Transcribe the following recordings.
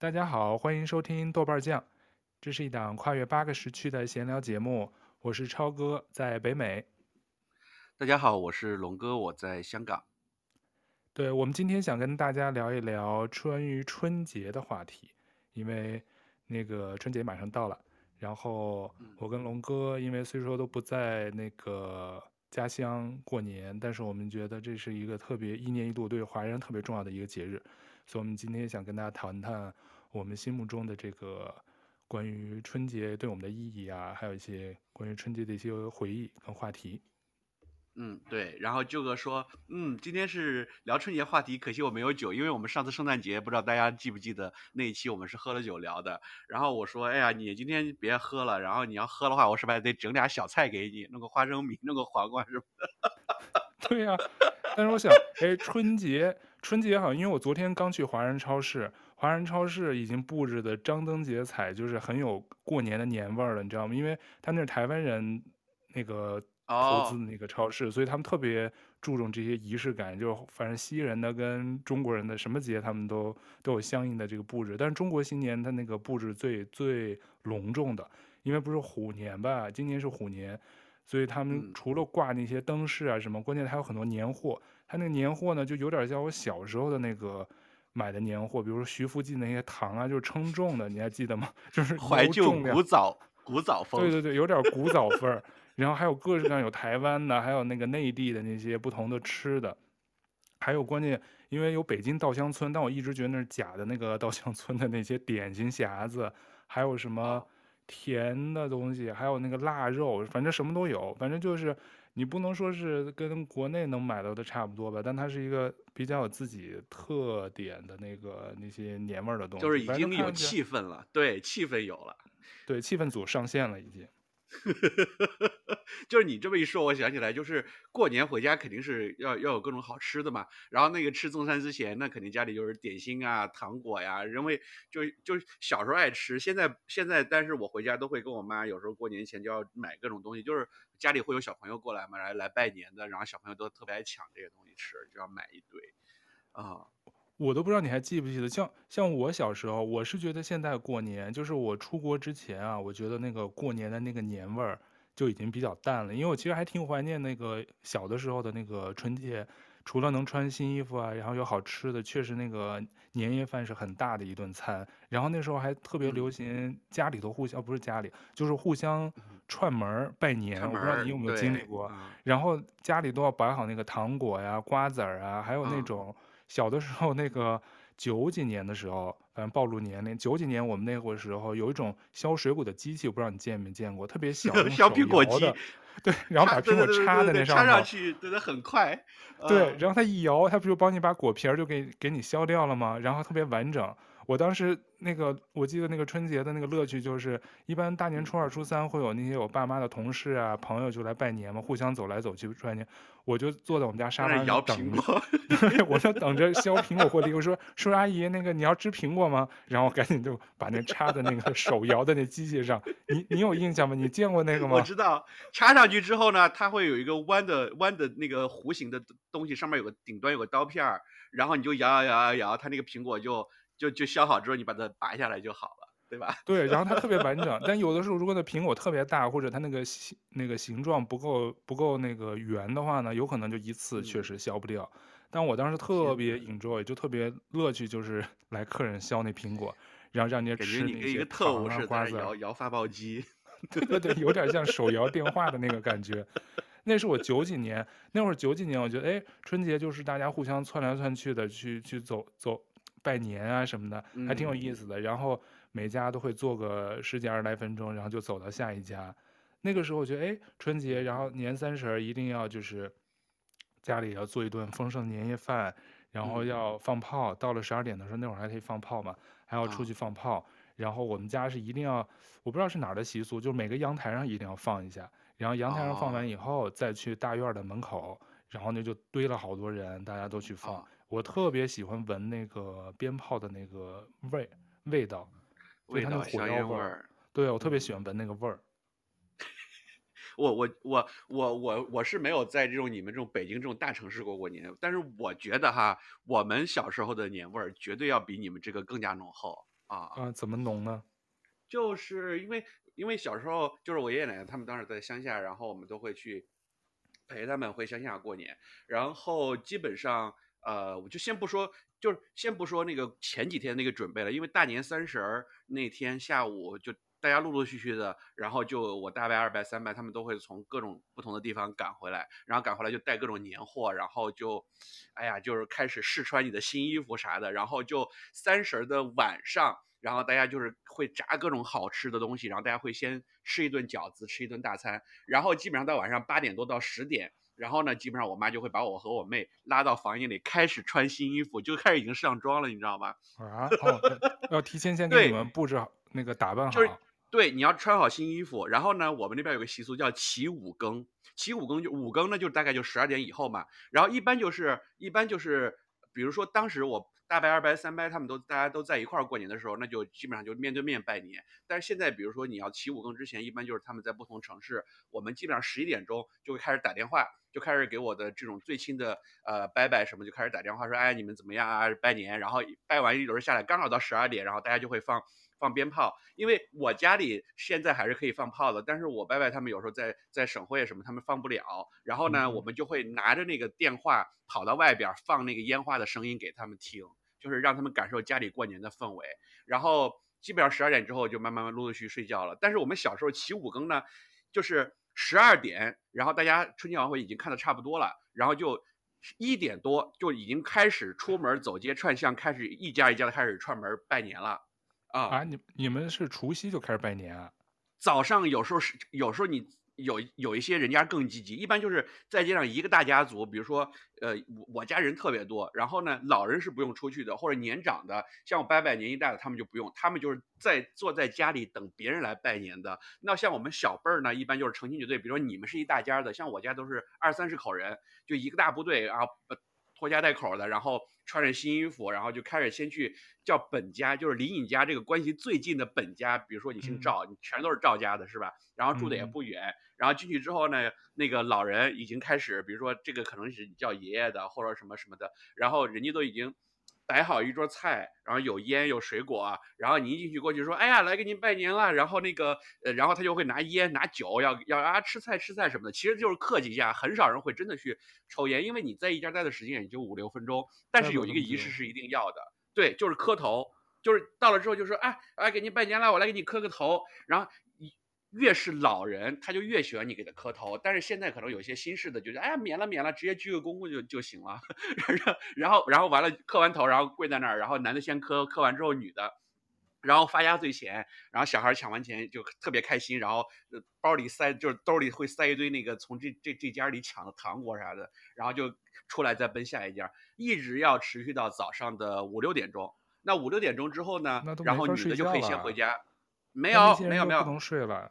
大家好，欢迎收听豆瓣酱，这是一档跨越八个时区的闲聊节目。我是超哥，在北美。大家好，我是龙哥，我在香港。对，我们今天想跟大家聊一聊关于春节的话题，因为那个春节马上到了。然后我跟龙哥，因为虽说都不在那个家乡过年，但是我们觉得这是一个特别一年一度对华人特别重要的一个节日，所以我们今天想跟大家谈谈我们心目中的这个关于春节对我们的意义啊，还有一些关于春节的一些回忆跟话题。嗯，对。然后舅哥说，嗯，今天是聊春节话题，可惜我没有酒，因为我们上次圣诞节不知道大家记不记得那一期我们是喝了酒聊的。然后我说，哎呀，你今天别喝了，然后你要喝的话，我是不是还得整点小菜给你，弄个花生米，弄个黄瓜什么的？对呀、啊。但是我想，哎，春节，春节好像因为我昨天刚去华人超市，华人超市已经布置的张灯结彩，就是很有过年的年味儿了，你知道吗？因为他那是台湾人那个。投资的那个超市，所以他们特别注重这些仪式感，就反正西人的跟中国人的什么节，他们都都有相应的这个布置。但是中国新年它那个布置最最隆重的，因为不是虎年吧？今年是虎年，所以他们除了挂那些灯饰啊什么，关键还有很多年货。他那个年货呢，就有点像我小时候的那个买的年货，比如说徐福记那些糖啊，就是称重的，你还记得吗？就是怀旧古早古早风。对对对，有点古早味儿。然后还有各式各样，有台湾的，还有那个内地的那些不同的吃的，还有关键，因为有北京稻香村，但我一直觉得那是假的，那个稻香村的那些点心匣子，还有什么甜的东西，还有那个腊肉，反正什么都有，反正就是你不能说是跟国内能买到的差不多吧，但它是一个比较有自己特点的那个那些年味儿的东西，就是已经有气氛了，对，气氛有了，对，气氛组上线了已经。就是你这么一说，我想起来，就是过年回家肯定是要要有各种好吃的嘛。然后那个吃中餐之前，那肯定家里就是点心啊、糖果呀。因为就就小时候爱吃，现在现在，但是我回家都会跟我妈，有时候过年前就要买各种东西，就是家里会有小朋友过来嘛，来来拜年的，然后小朋友都特别爱抢这些东西吃，就要买一堆啊。我都不知道你还记不记得，像像我小时候，我是觉得现在过年，就是我出国之前啊，我觉得那个过年的那个年味儿就已经比较淡了，因为我其实还挺怀念那个小的时候的那个春节，除了能穿新衣服啊，然后有好吃的，确实那个年夜饭是很大的一顿餐，然后那时候还特别流行家里头互相，不是家里，就是互相串门拜年，我不知道你有没有经历过，然后家里都要摆好那个糖果呀、瓜子儿啊，还有那种。小的时候，那个九几年的时候，反正暴露年龄。九几年我们那会儿时候有一种削水果的机器，我不知道你见没见过，特别小，削苹果机。对，然后把苹果插在那上面，插上去，对，它很快。对，然后它一摇，它不就帮你把果皮儿就给给你削掉了吗？然后特别完整。我当时那个，我记得那个春节的那个乐趣就是，一般大年初二、初三会有那些我爸妈的同事啊、朋友就来拜年嘛，互相走来走去拜年。我就坐在我们家沙发上摇苹果，我就等着削苹果获利。我说：“叔叔阿姨，那个你要吃苹果吗？”然后赶紧就把那插在那个手摇的那机器上。你你有印象吗？你见过那个吗？我知道，插上去之后呢，它会有一个弯的弯的那个弧形的东西，上面有个顶端有个刀片儿，然后你就摇摇摇摇摇，它那个苹果就。就就削好之后，你把它拔下来就好了，对吧？对，然后它特别完整。但有的时候，如果那苹果特别大，或者它那个形那个形状不够不够那个圆的话呢，有可能就一次确实削不掉。嗯、但我当时特别 enjoy，就特别乐趣，就是来客人削那苹果，然后让人家吃那些糖啊瓜子。摇摇发报机，对对对，有点像手摇电话的那个感觉。那是我九几年那会儿，九几年我觉得，哎，春节就是大家互相窜来窜去的去去走走。拜年啊什么的，还挺有意思的。嗯、然后每家都会坐个十几二十来分钟，然后就走到下一家。那个时候我觉得，哎，春节，然后年三十一定要就是家里要做一顿丰盛的年夜饭，然后要放炮。嗯、到了十二点的时候，那会儿还可以放炮嘛，还要出去放炮。啊、然后我们家是一定要，我不知道是哪儿的习俗，就是每个阳台上一定要放一下。然后阳台上放完以后，啊、再去大院的门口，然后那就堆了好多人，大家都去放。啊我特别喜欢闻那个鞭炮的那个味味道，味道火药味儿。对，我特别喜欢闻那个味儿。我我我我我我是没有在这种你们这种北京这种大城市过过年，但是我觉得哈，我们小时候的年味儿绝对要比你们这个更加浓厚。啊啊，怎么浓呢？就是因为因为小时候就是我爷爷奶奶他们当时在乡下，然后我们都会去陪他们回乡下过年，然后基本上呃，我就先不说，就是先不说那个前几天那个准备了，因为大年三十儿那天下午就。大家陆陆续续的，然后就我大伯、二伯、三伯他们都会从各种不同的地方赶回来，然后赶回来就带各种年货，然后就，哎呀，就是开始试穿你的新衣服啥的，然后就三十的晚上，然后大家就是会炸各种好吃的东西，然后大家会先吃一顿饺子，吃一顿大餐，然后基本上到晚上八点多到十点，然后呢，基本上我妈就会把我和我妹拉到房间里开始穿新衣服，就开始已经上妆了，你知道吗？啊，哦，要提前先给你们布置好那个打扮好。就是对，你要穿好新衣服，然后呢，我们那边有个习俗叫起五更，起五更就五更呢，就大概就十二点以后嘛。然后一般就是一般就是，比如说当时我大拜、二拜、三拜他们都大家都在一块儿过年的时候，那就基本上就面对面拜年。但是现在，比如说你要起五更之前，一般就是他们在不同城市，我们基本上十一点钟就会开始打电话，就开始给我的这种最亲的呃拜拜什么就开始打电话说，哎，你们怎么样啊？拜年。然后拜完一轮下来，刚好到十二点，然后大家就会放。放鞭炮，因为我家里现在还是可以放炮的，但是我伯伯他们有时候在在省会什么，他们放不了。然后呢，我们就会拿着那个电话跑到外边放那个烟花的声音给他们听，就是让他们感受家里过年的氛围。然后基本上十二点之后就慢慢慢陆陆续续睡觉了。但是我们小时候起五更呢，就是十二点，然后大家春节晚会已经看的差不多了，然后就一点多就已经开始出门走街串巷，开始一家一家的开始串门拜年了。啊啊！你你们是除夕就开始拜年啊？早上有时候是，有时候你有有一些人家更积极，一般就是在街上一个大家族，比如说，呃，我我家人特别多，然后呢，老人是不用出去的，或者年长的，像我伯伯年纪大的，他们就不用，他们就是在坐在家里等别人来拜年的。那像我们小辈儿呢，一般就是成群结队，比如说你们是一大家的，像我家都是二三十口人，就一个大部队啊。拖家带口的，然后穿着新衣服，然后就开始先去叫本家，就是离你家这个关系最近的本家，比如说你姓赵，你全都是赵家的，是吧？然后住的也不远，然后进去之后呢，那个老人已经开始，比如说这个可能是叫爷爷的，或者什么什么的，然后人家都已经。摆好一桌菜，然后有烟有水果，然后你一进去过去说，哎呀，来给您拜年了，然后那个，呃，然后他就会拿烟拿酒，要要啊吃菜吃菜什么的，其实就是客气一下，很少人会真的去抽烟，因为你在一家待的时间也就五六分钟，但是有一个仪式是一定。要的，对，就是磕头，就是到了之后就说，哎，来给您拜年了，我来给你磕个头，然后。越是老人，他就越喜欢你给他磕头。但是现在可能有些新式的，就是哎呀免了免了，直接鞠个躬就就行了。然后然后完了磕完头，然后跪在那儿，然后男的先磕，磕完之后女的，然后发压岁钱，然后小孩抢完钱就特别开心，然后包里塞就是兜里会塞一堆那个从这这这家里抢的糖果啥的，然后就出来再奔下一家，一直要持续到早上的五六点钟。那五六点钟之后呢，然后女的就可以先回家。没有没有没有，不能睡了。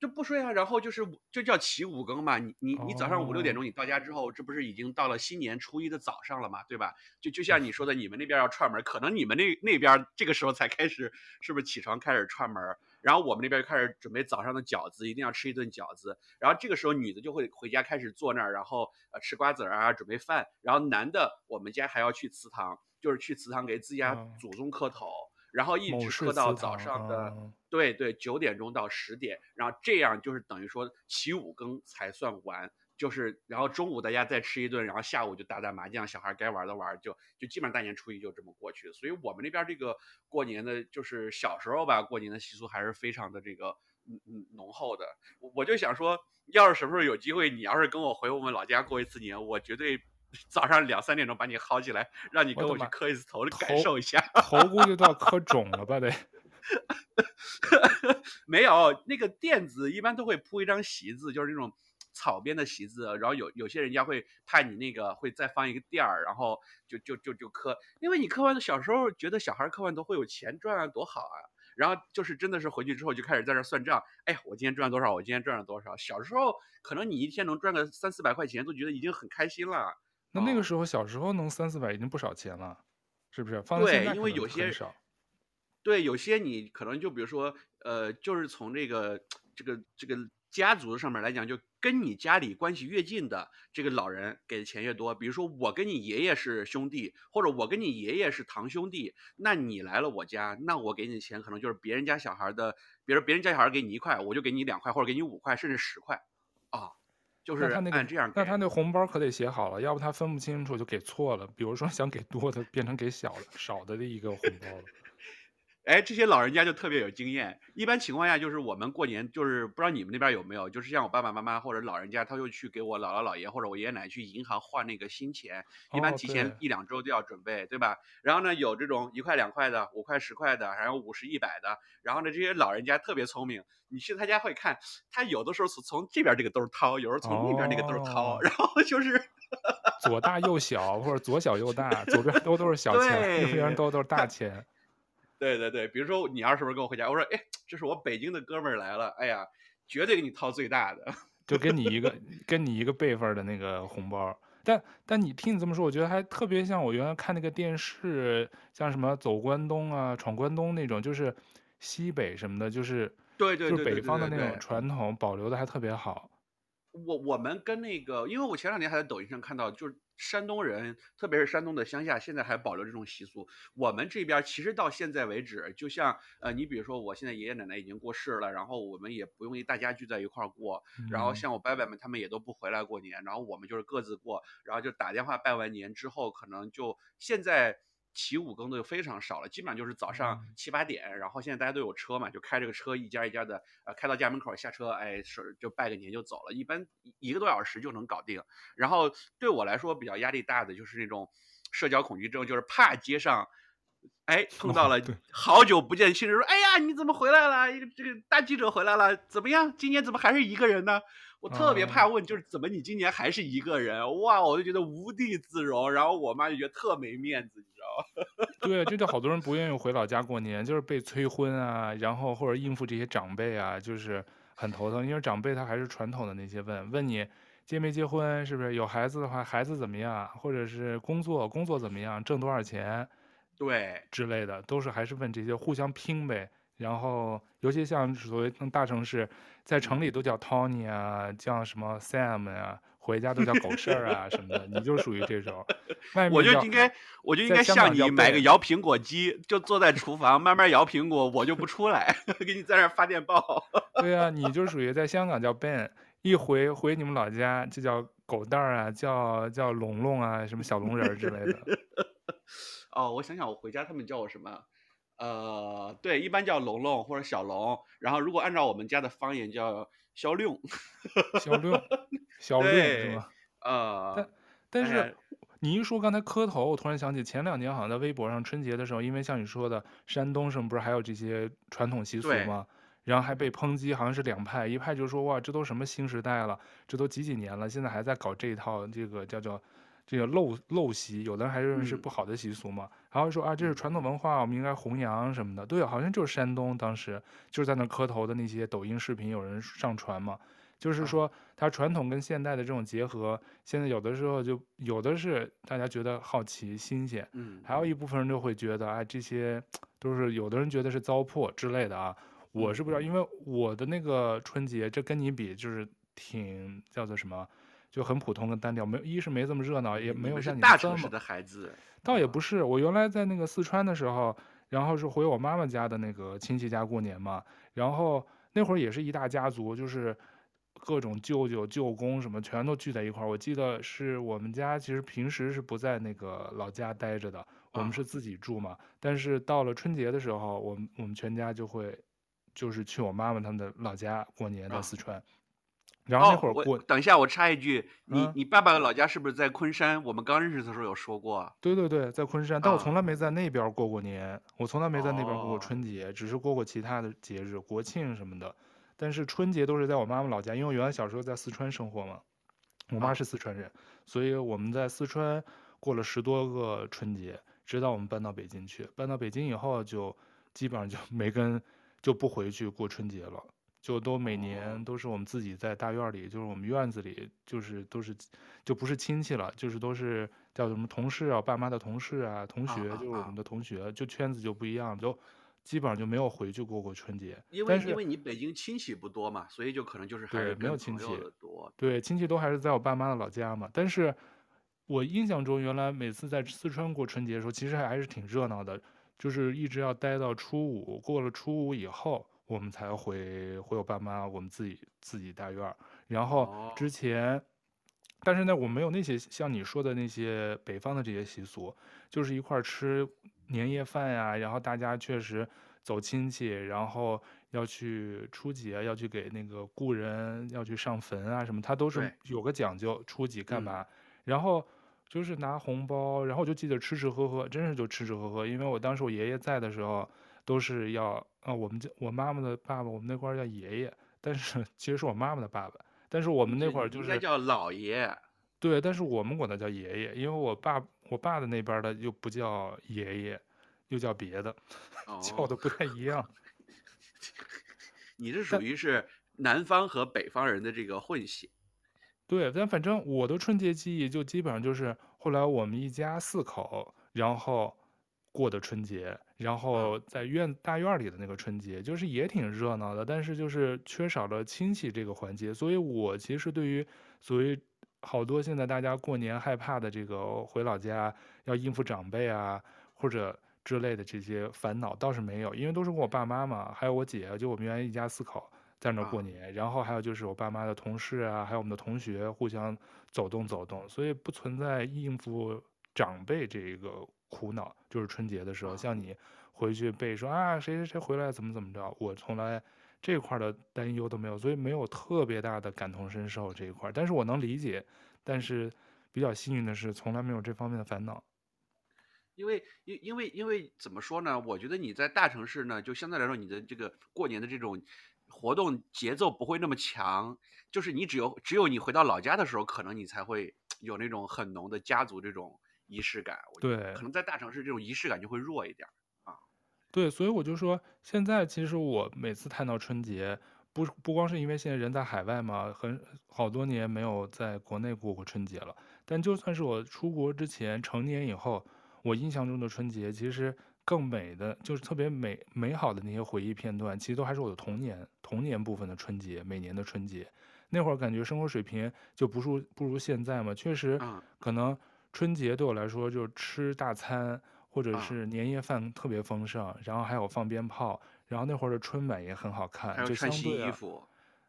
就不睡啊，然后就是就叫起五更嘛。你你你早上五六点钟你到家之后，这不是已经到了新年初一的早上了嘛，对吧？就就像你说的，你们那边要串门，可能你们那那边这个时候才开始，是不是起床开始串门？然后我们那边就开始准备早上的饺子，一定要吃一顿饺子。然后这个时候女的就会回家开始坐那儿，然后呃吃瓜子啊，准备饭。然后男的我们家还要去祠堂，就是去祠堂给自家祖宗磕头。然后一直磕到早上的，对对，九点钟到十点，然后这样就是等于说起五更才算完，就是然后中午大家再吃一顿，然后下午就打打麻将，小孩该玩的玩，就就基本上大年初一就这么过去。所以我们那边这个过年的，就是小时候吧，过年的习俗还是非常的这个嗯嗯浓厚的。我就想说，要是什么时候有机会，你要是跟我回我们老家过一次年，我绝对。早上两三点钟把你薅起来，让你跟我去磕一次头，感受一下。头估计都要磕肿了吧得？没有，那个垫子一般都会铺一张席子，就是那种草编的席子。然后有有些人家会派你那个会再放一个垫儿，然后就就就就磕。因为你磕完的小时候觉得小孩磕完都会有钱赚啊，多好啊。然后就是真的是回去之后就开始在这算账。哎呀，我今天赚了多少？我今天赚了多少？小时候可能你一天能赚个三四百块钱，都觉得已经很开心了。那那个时候小时候能三四百已经不少钱了，是不是？对，因为有些对有些你可能就比如说呃，就是从这个这个这个家族上面来讲，就跟你家里关系越近的这个老人给的钱越多。比如说我跟你爷爷是兄弟，或者我跟你爷爷是堂兄弟，那你来了我家，那我给你的钱可能就是别人家小孩的，比如别人家小孩给你一块，我就给你两块，或者给你五块，甚至十块，啊。就是按这样给，那他那红包可得写好了，要不他分不清楚就给错了。比如说想给多的，变成给小的少的的一个红包了。哎，这些老人家就特别有经验。一般情况下，就是我们过年，就是不知道你们那边有没有，就是像我爸爸妈妈或者老人家，他就去给我姥姥姥爷或者我爷爷奶奶去银行换那个新钱，一般提前一两周就要准备，对，吧？然后呢，有这种一块两块的，五块十块的，还有五十一百的。然后呢，这些老人家特别聪明，你去他家会看，他有的时候是从这边这个兜掏，有时候从那边那个兜掏，然后就是左大右小，或者左小右大，左边兜都是小钱，右边兜都是大钱。对对对，比如说你二十分跟我回家，我说，哎，这是我北京的哥们儿来了，哎呀，绝对给你掏最大的，就跟你一个跟你一个辈分的那个红包。但但你听你这么说，我觉得还特别像我原来看那个电视，像什么走关东啊、闯关东那种，就是西北什么的，就是对对对，就是北方的那种传统保留的还特别好。我我们跟那个，因为我前两年还在抖音上看到，就是。山东人，特别是山东的乡下，现在还保留这种习俗。我们这边其实到现在为止，就像呃，你比如说，我现在爷爷奶奶已经过世了，然后我们也不用一大家聚在一块儿过。然后像我伯伯们，他们也都不回来过年，然后我们就是各自过，然后就打电话拜完年之后，可能就现在。起五更的就非常少了，基本上就是早上七八点，然后现在大家都有车嘛，就开这个车一家一家的，呃，开到家门口下车，哎，是就拜个年就走了，一般一个多小时就能搞定。然后对我来说比较压力大的就是那种社交恐惧症，就是怕街上，哎，碰到了好久不见亲人说，哎呀，你怎么回来了？一个这个大记者回来了，怎么样？今年怎么还是一个人呢？我特别怕问，就是怎么你今年还是一个人？哇，我就觉得无地自容，然后我妈就觉得特没面子。你知道吗 对，就就好多人不愿意回老家过年，就是被催婚啊，然后或者应付这些长辈啊，就是很头疼。因为长辈他还是传统的那些问，问你结没结婚，是不是有孩子的话，孩子怎么样，或者是工作工作怎么样，挣多少钱，对之类的，都是还是问这些，互相拼呗。然后，尤其像所谓大城市，在城里都叫 Tony 啊，叫什么 Sam 啊。回家都叫狗剩儿啊什么的，你就属于这种。我就应该，我就应该像你买个摇苹果机，就坐在厨房慢慢摇苹果，我就不出来，给你在那儿发电报。对啊，你就属于在香港叫 Ben，一回回你们老家就叫狗蛋儿啊，叫叫龙龙啊，什么小龙人之类的。哦，我想想，我回家他们叫我什么？呃，对，一般叫龙龙或者小龙，然后如果按照我们家的方言叫。小六，小六，小六是吧？呃，但但是你一说刚才磕头，我突然想起前两年好像在微博上春节的时候，因为像你说的山东省不是还有这些传统习俗吗？然后还被抨击，好像是两派，一派就说哇，这都什么新时代了，这都几几年了，现在还在搞这一套，这个叫做。这个陋陋习，有的人还认为是不好的习俗嘛，还、嗯、会说啊，这是传统文化，我们应该弘扬什么的。对，好像就是山东当时就是在那磕头的那些抖音视频，有人上传嘛，就是说它传统跟现代的这种结合，现在有的时候就有的是大家觉得好奇新鲜，嗯，还有一部分人就会觉得啊，这些都是有的人觉得是糟粕之类的啊。我是不知道，因为我的那个春节，这跟你比就是挺叫做什么？就很普通的单调，没一是没这么热闹，也没有像你大城市的孩子，倒也不是。我原来在那个四川的时候，然后是回我妈妈家的那个亲戚家过年嘛，然后那会儿也是一大家族，就是各种舅舅、舅公什么全都聚在一块儿。我记得是我们家其实平时是不在那个老家待着的，我们是自己住嘛。但是到了春节的时候，我们我们全家就会就是去我妈妈他们的老家过年，在四川。然后那会儿过，哦、等一下，我插一句，你、嗯、你爸爸的老家是不是在昆山？我们刚认识的时候有说过。对对对，在昆山，但我从来没在那边过过年，啊、我从来没在那边过过春节，哦，只是过过其他的节日，国庆什么的。但是春节都是在我妈妈老家，因为我原来小时候在四川生活嘛，我妈是四川人，啊，所以我们在四川过了十多个春节，直到我们搬到北京去。搬到北京以后，就基本上就没跟，就不回去过春节了。就都每年都是我们自己在大院里，就是我们院子里，就是都是，就不是亲戚了，就是都是叫什么同事啊，爸妈的同事啊，同学，就是我们的同学，就圈子就不一样，就基本上就没有回去过过春节。因为因为你北京亲戚不多嘛，所以就可能就是还是没有亲戚多。对，亲戚都还是在我爸妈的老家嘛。但是我印象中，原来每次在四川过春节的时候，其实还是挺热闹的，就是一直要待到初五，过了初五以后，我们才回回我爸妈我们自己自己大院儿。然后之前。哦但是呢，我没有那些像你说的那些北方的这些习俗，就是一块儿吃年夜饭呀，然后大家确实走亲戚，然后要去初几啊，要去给那个故人要去上坟啊什么，他都是有个讲究，初几干嘛，然后就是拿红包，然后就记得吃吃喝喝，真是就吃吃喝喝，因为我当时我爷爷在的时候，都是要啊，我们我妈妈的爸爸，我们那块儿叫爷爷，但是其实是我妈妈的爸爸。但是我们那会儿就是应该叫老爷，对，但是我们管他叫爷爷，因为我爸我爸的那边的又不叫爷爷，又叫别的，哦、叫的不太一样。你这属于是南方和北方人的这个混血。对，但反正我的春节记忆就基本上就是后来我们一家四口，然后。过的春节，然后在院大院里的那个春节，就是也挺热闹的，但是就是缺少了亲戚这个环节，所以我其实对于所谓好多现在大家过年害怕的这个回老家要应付长辈啊或者之类的这些烦恼倒是没有，因为都是跟我爸妈嘛，还有我姐，就我们原来一家四口在那过年，然后还有就是我爸妈的同事啊，还有我们的同学互相走动走动，所以不存在应付长辈这个。苦恼就是春节的时候，像你回去背说啊，谁谁谁回来怎么怎么着，我从来这块的担忧都没有，所以没有特别大的感同身受这一块，但是我能理解，但是比较幸运的是从来没有这方面的烦恼。因为因因为因为怎么说呢？我觉得你在大城市呢，就相对来说你的这个过年的这种活动节奏不会那么强，就是你只有只有你回到老家的时候，可能你才会有那种很浓的家族这种。仪式感，对，可能在大城市这种仪式感就会弱一点啊。对，所以我就说，现在其实我每次谈到春节，不不光是因为现在人在海外嘛，很好多年没有在国内过过春节了。但就算是我出国之前，成年以后，我印象中的春节，其实更美的，就是特别美美好的那些回忆片段，其实都还是我的童年童年部分的春节，每年的春节，那会儿感觉生活水平就不如不如现在嘛，确实可能。春节对我来说就是吃大餐，或者是年夜饭特别丰盛，啊、然后还有放鞭炮，然后那会儿的春晚也很好看，还有穿新衣服，啊、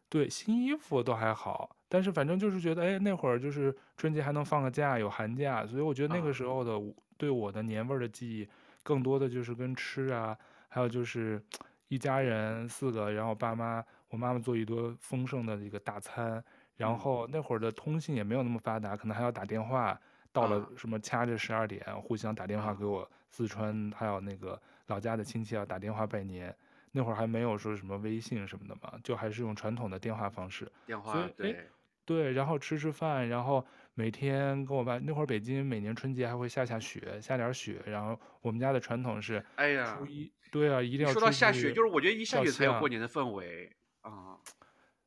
对，新衣服都还好，但是反正就是觉得，哎，那会儿就是春节还能放个假，有寒假，所以我觉得那个时候的对我的年味儿的记忆，更多的就是跟吃啊，还有就是一家人四个，然后爸妈，我妈妈做一顿丰盛的一个大餐，然后那会儿的通信也没有那么发达，可能还要打电话。到了什么掐着十二点，互相打电话给我四川还有那个老家的亲戚要打电话拜年，那会儿还没有说什么微信什么的嘛，就还是用传统的电话方式。电话对对，然后吃吃饭，然后每天跟我爸那会儿北京每年春节还会下下雪，下点雪，然后我们家的传统是哎呀，初一对啊，一定要说到下雪，就是我觉得一下雪才有过年的氛围啊。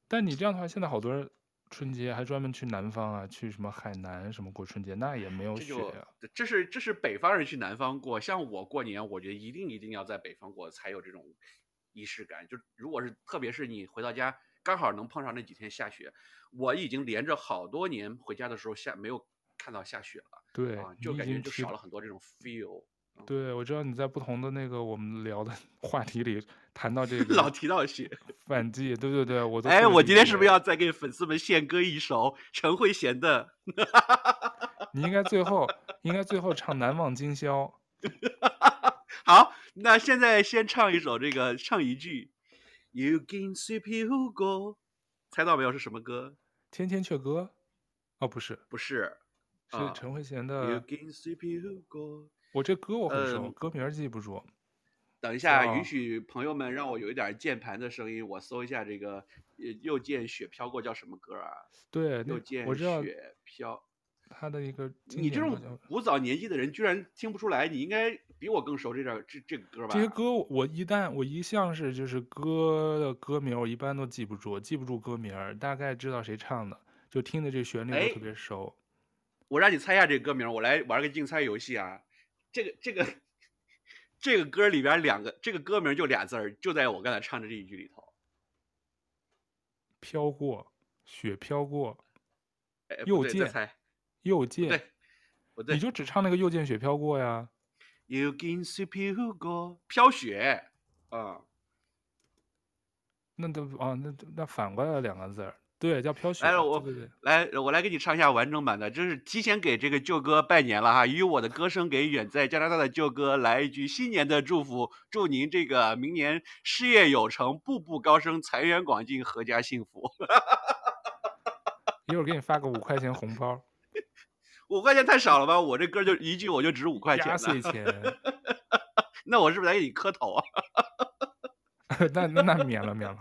但你这样的话，现在好多人。春节还专门去南方啊，去什么海南什么过春节，那也没有雪呀、啊。这是这是北方人去南方过，像我过年，我觉得一定一定要在北方过才有这种仪式感。就如果是特别是你回到家刚好能碰上那几天下雪，我已经连着好多年回家的时候下没有看到下雪了，对，啊、就感觉就少了很多这种 feel。对，我知道你在不同的那个我们聊的话题里谈到这 个，老提到雪，反季，对对对，我都哎，我今天是不是要再给粉丝们献歌一首陈慧娴的？你应该最后应该最后唱《难忘今宵》。好，那现在先唱一首这个，唱一句。You can see people go，猜到没有是什么歌？天天阙歌？哦，不是，不是，是陈慧娴的。You can see people go。我这歌我很熟，嗯、歌名记不住。等一下，允许朋友们让我有一点键盘的声音，我搜一下这个“又见雪飘过”叫什么歌啊？对，又见雪飘。他的一个，你这种古早年纪的人居然听不出来，你应该比我更熟这点这这个歌吧？这些歌我一旦我一向是就是歌的歌名，我一般都记不住，记不住歌名，大概知道谁唱的，就听的这旋律我特别熟。我让你猜一下这个歌名，我来玩个竞猜游戏啊。这个这个这个歌里边两个，这个歌名就俩字儿，就在我刚才唱的这一句里头。飘过，雪飘过，哎，又见，又见，对，不对，你就只唱那个又见雪飘过呀。又见雪飘过，飘雪，啊，那都啊，那那反过来两个字儿。对，叫飘雪。来，我对对对来，我来给你唱一下完整版的，就是提前给这个舅哥拜年了哈，以我的歌声给远在加拿大的舅哥来一句新年的祝福，祝您这个明年事业有成，步步高升，财源广进，阖家幸福。一会儿给你发个五块钱红包。五块钱太少了吧？我这歌就一句我就值五块钱。压岁钱。那我是不是得给你磕头啊？那那那免了免了。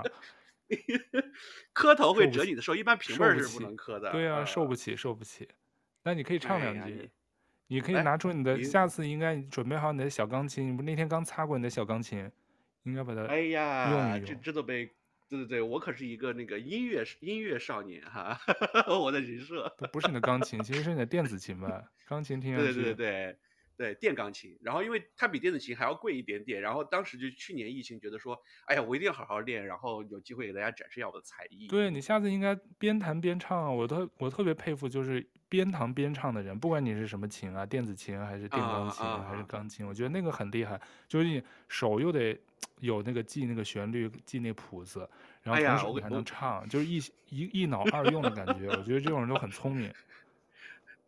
磕头会折你的寿，一般平辈是不能磕的。对啊，受不起，受不起。那你可以唱两句，哎、你可以拿出你的，哎、下次应该准备好你的小钢琴。你不那天刚擦过你的小钢琴，应该把它。哎呀，这这都被，对对对，我可是一个那个音乐音乐少年哈，我的人设。不是你的钢琴，其实是你的电子琴吧？钢琴听上去。对对对对。对电钢琴，然后因为它比电子琴还要贵一点点，然后当时就去年疫情觉得说，哎呀，我一定要好好练，然后有机会给大家展示一下我的才艺。对，你下次应该边弹边唱啊，我特我特别佩服就是边弹边唱的人，不管你是什么琴啊，电子琴还是电钢琴、啊、还是钢琴，我觉得那个很厉害，就是你手又得有那个记那个旋律，记那谱子，然后同时你还能唱，哎、就是一一一脑二用的感觉，我觉得这种人都很聪明。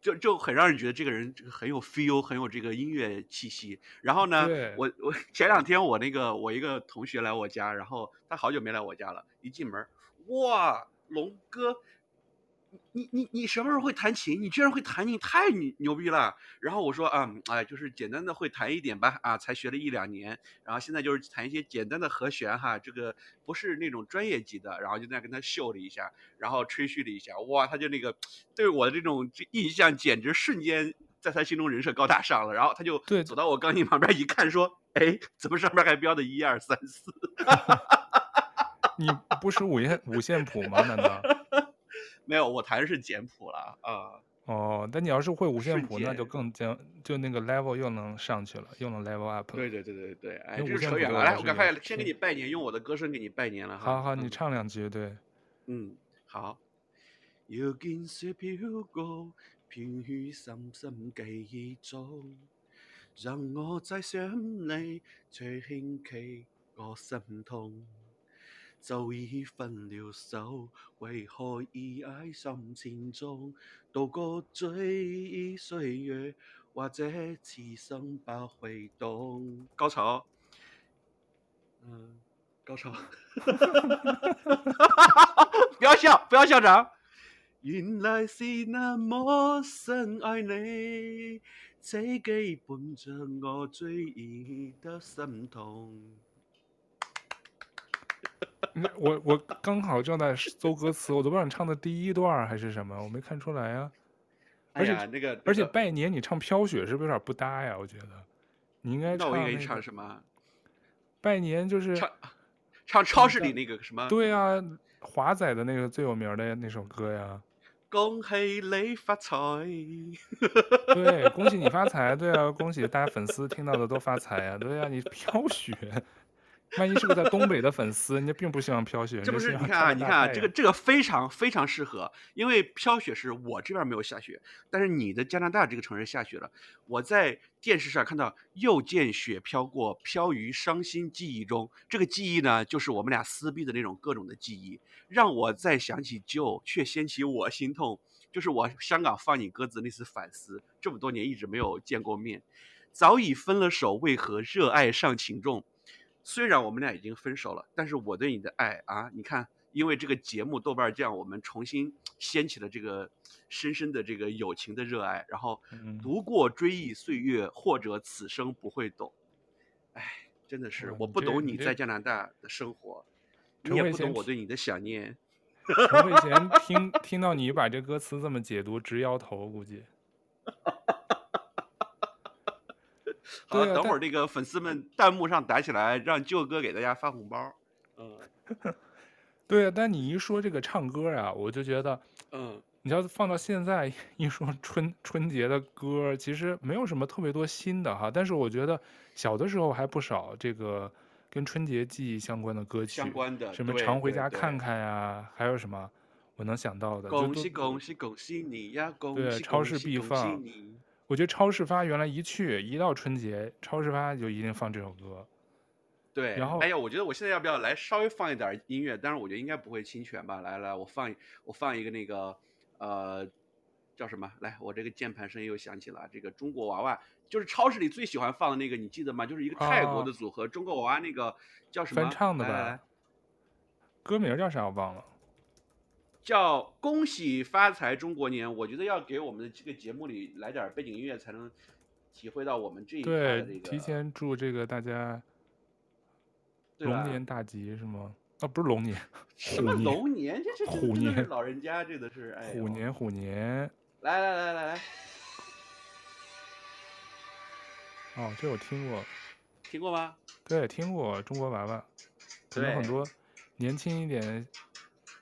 就就很让人觉得这个人很有 feel，很有这个音乐气息。然后呢，我我前两天我那个我一个同学来我家，然后他好久没来我家了，一进门，哇，龙哥。你你你什么时候会弹琴？你居然会弹，你太牛牛逼了！然后我说啊，哎，就是简单的会弹一点吧，啊，才学了一两年，然后现在就是弹一些简单的和弦哈，这个不是那种专业级的，然后就在跟他秀了一下，然后吹嘘了一下，哇，他就那个对我的这种印象简直瞬间在他心中人设高大上了，然后他就走到我钢琴旁边一看，说，哎，怎么上面还标的一二三四？你不识五线五线谱吗？难道？没有，我弹的是简谱了啊。哦，但你要是会五线谱，那就更将就那个 level 又能上去了，又能 level up。对对对对对，哎，这扯远了。来，我赶快先给你拜年，用我的歌声给你拜年了哈。好好，你唱两句，对。嗯，好。又见雪飘过，飘雨深深记忆中，让我再想你，却轻启我心痛。就已分了手，为何依挨心前中度过追忆岁月，或者此生不会懂。高潮，嗯，高潮，不要笑，不要笑场。原来是那么深爱你，这基本着我追忆的心痛。我我刚好正在搜歌词，我都不知道你唱的第一段还是什么，我没看出来呀。而且、哎、那个，而且拜年你唱飘雪是不是有点不搭呀？我觉得你应该唱、那个。那我应该唱什么？拜年就是唱唱超市里那个什么？对啊，华仔的那个最有名的那首歌呀。恭喜你发财。对，恭喜你发财。对啊，恭喜大家粉丝听到的都发财啊。对啊，你飘雪。万一是个在东北的粉丝，人家并不希望飘雪。这不是你看啊，你看啊，这个这个非常非常适合，因为飘雪是我这边没有下雪，但是你的加拿大这个城市下雪了。我在电视上看到又见雪飘过，飘于伤心记忆中。这个记忆呢，就是我们俩撕逼的那种各种的记忆，让我再想起旧，却掀起我心痛。就是我香港放你鸽子那次反思，这么多年一直没有见过面，早已分了手，为何热爱上情重？虽然我们俩已经分手了，但是我对你的爱啊，你看，因为这个节目豆瓣酱，我们重新掀起了这个深深的这个友情的热爱。然后，读过追忆岁月，或者此生不会懂。哎，真的是，我不懂你在加拿大的生活，你也不懂我对你的想念。我以前听听到你把这歌词这么解读，直摇头，估计。好，啊、等会儿这个粉丝们弹幕上打起来，让舅哥给大家发红包。嗯，对啊，但你一说这个唱歌啊，我就觉得，嗯，你要放到现在一说春春节的歌，其实没有什么特别多新的哈，但是我觉得小的时候还不少这个跟春节记忆相关的歌曲，相关的什么常回家看看呀，还有什么我能想到的，恭喜恭喜恭喜你呀，恭喜恭喜恭喜，对，超市必放。我觉得超市发原来一去一到春节，超市发就一定放这首歌。对，然后哎呀，我觉得我现在要不要来稍微放一点音乐？但是我觉得应该不会侵权吧？来来，我放我放一个那个。呃，叫什么？来，我这个键盘声音又响起了。这个中国娃娃就是超市里最喜欢放的那个，你记得吗？就是一个泰国的组合，哦、中国娃娃那个叫什么？翻唱的吧？歌名叫啥？我忘了。叫《恭喜发财中国年》。我觉得要给我们的这个节目里来点背景音乐，才能体会到我们这一块的这个。对，提前祝这个大家龙年大吉，是吗？啊，不是龙年，什么龙年？这是虎年，老人家这个是哎。虎年虎年，来来来来来。哦，这我听过。听过吗？对，听过中国娃娃。可能很多年轻一点、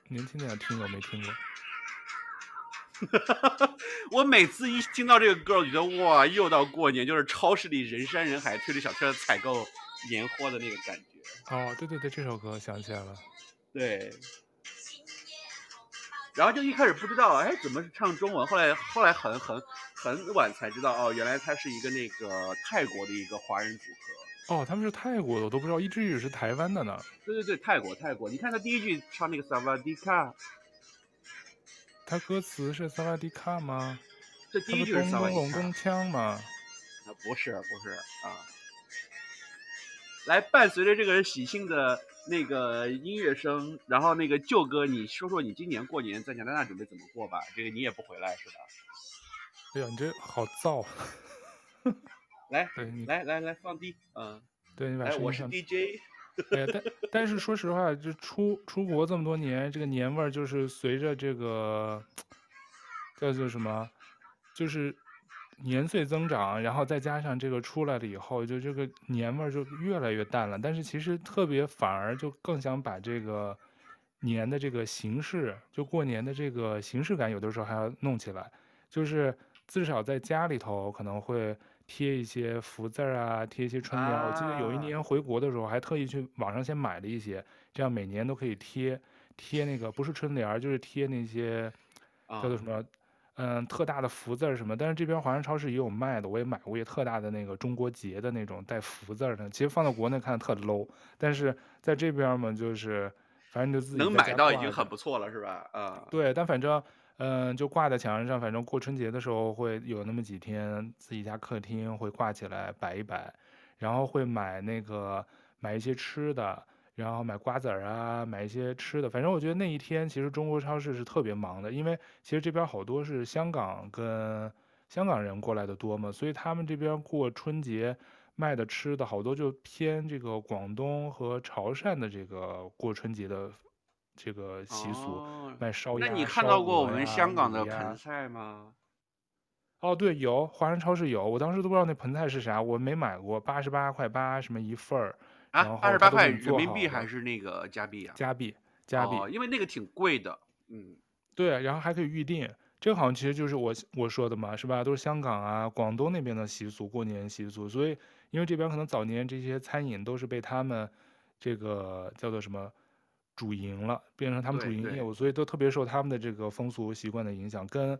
年轻点的听友没听过。我每次一听到这个歌，我觉得哇，又到过年，就是超市里人山人海，推着小车采购年货的那个感觉。哦，对对对，这首歌想起来了，对。然后就一开始不知道，哎，怎么是唱中文？后来后来很很很晚才知道，哦，原来他是一个那个泰国的一个华人组合。哦，他们是泰国的，我都不知道，一直以为是台湾的呢。对对对，泰国泰国，你看他第一句唱那个萨瓦迪卡，他歌词是萨瓦迪卡吗？这第一句是萨瓦迪卡。吗？啊，不是不是啊。来，伴随着这个喜庆的那个音乐声，然后那个舅哥，你说说你今年过年在加拿大准备怎么过吧？这个你也不回来是吧？哎呀，你这好燥！来，来来来，放低，嗯，对你把声音我是 DJ。哎，但但是说实话，就出出国这么多年，这个年味儿就是随着这个叫做什么，就是。年岁增长，然后再加上这个出来了以后，就这个年味儿就越来越淡了。但是其实特别反而就更想把这个年的这个形式，就过年的这个形式感，有的时候还要弄起来。就是至少在家里头可能会贴一些福字儿啊，贴一些春联。我记得有一年回国的时候，还特意去网上先买了一些，这样每年都可以贴贴那个不是春联，就是贴那些叫做什么。嗯，特大的福字儿什么，但是这边华人超市也有卖的，我也买过，也特大的那个中国结的那种带福字儿的。其实放到国内看特 low，但是在这边嘛，就是反正就自己能买到已经很不错了，是吧？啊，对，但反正嗯，就挂在墙上，反正过春节的时候会有那么几天，自己家客厅会挂起来摆一摆，然后会买那个买一些吃的。然后买瓜子儿啊，买一些吃的，反正我觉得那一天其实中国超市是特别忙的，因为其实这边好多是香港跟香港人过来的多嘛，所以他们这边过春节卖的吃的好多就偏这个广东和潮汕的这个过春节的这个习俗，哦、卖烧鸭。那你看到过我们香港的盆菜吗？哦，对，有华人超市有，我当时都不知道那盆菜是啥，我没买过，八十八块八什么一份儿。啊，二十八块人民币还是那个加币啊？加币，加币，哦，因为那个挺贵的。嗯，对，然后还可以预定，这个好像其实就是我我说的嘛，是吧？都是香港啊、广东那边的习俗，过年习俗。所以，因为这边可能早年这些餐饮都是被他们这个叫做什么主营了，变成他们主营业务，所以都特别受他们的这个风俗习惯的影响，跟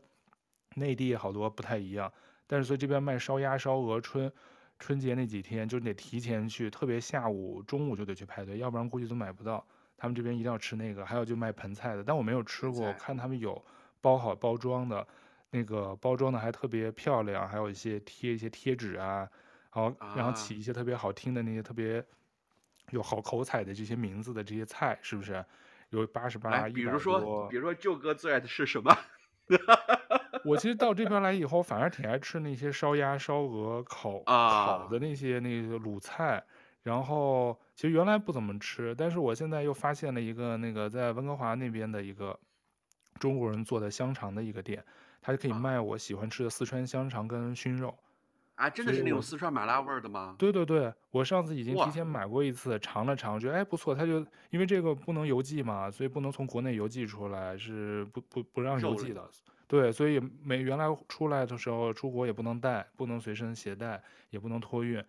内地好多不太一样。但是，所以这边卖烧鸭、烧鹅、春。春节那几天就得提前去，特别下午、中午就得去排队，要不然估计都买不到。他们这边一定要吃那个，还有就卖盆菜的，但我没有吃过，我看他们有包好包装的，那个包装的还特别漂亮，还有一些贴一些贴纸啊，然后然后起一些特别好听的那些特别有好口彩的这些名字的这些菜，是不是？有八十八，比如说，比如说舅哥最爱的是什么？我其实到这边来以后，反而挺爱吃那些烧鸭、烧鹅、烤烤的那些那个卤菜。然后其实原来不怎么吃，但是我现在又发现了一个那个在温哥华那边的一个中国人做的香肠的一个店，他就可以卖我喜欢吃的四川香肠跟熏肉。啊，真的是那种四川麻辣味儿的吗？对对对，我上次已经提前买过一次，尝了尝，觉得哎不错。他就因为这个不能邮寄嘛，所以不能从国内邮寄出来，是不不不让邮寄的。对，所以没原来出来的时候出国也不能带，不能随身携带，也不能托运，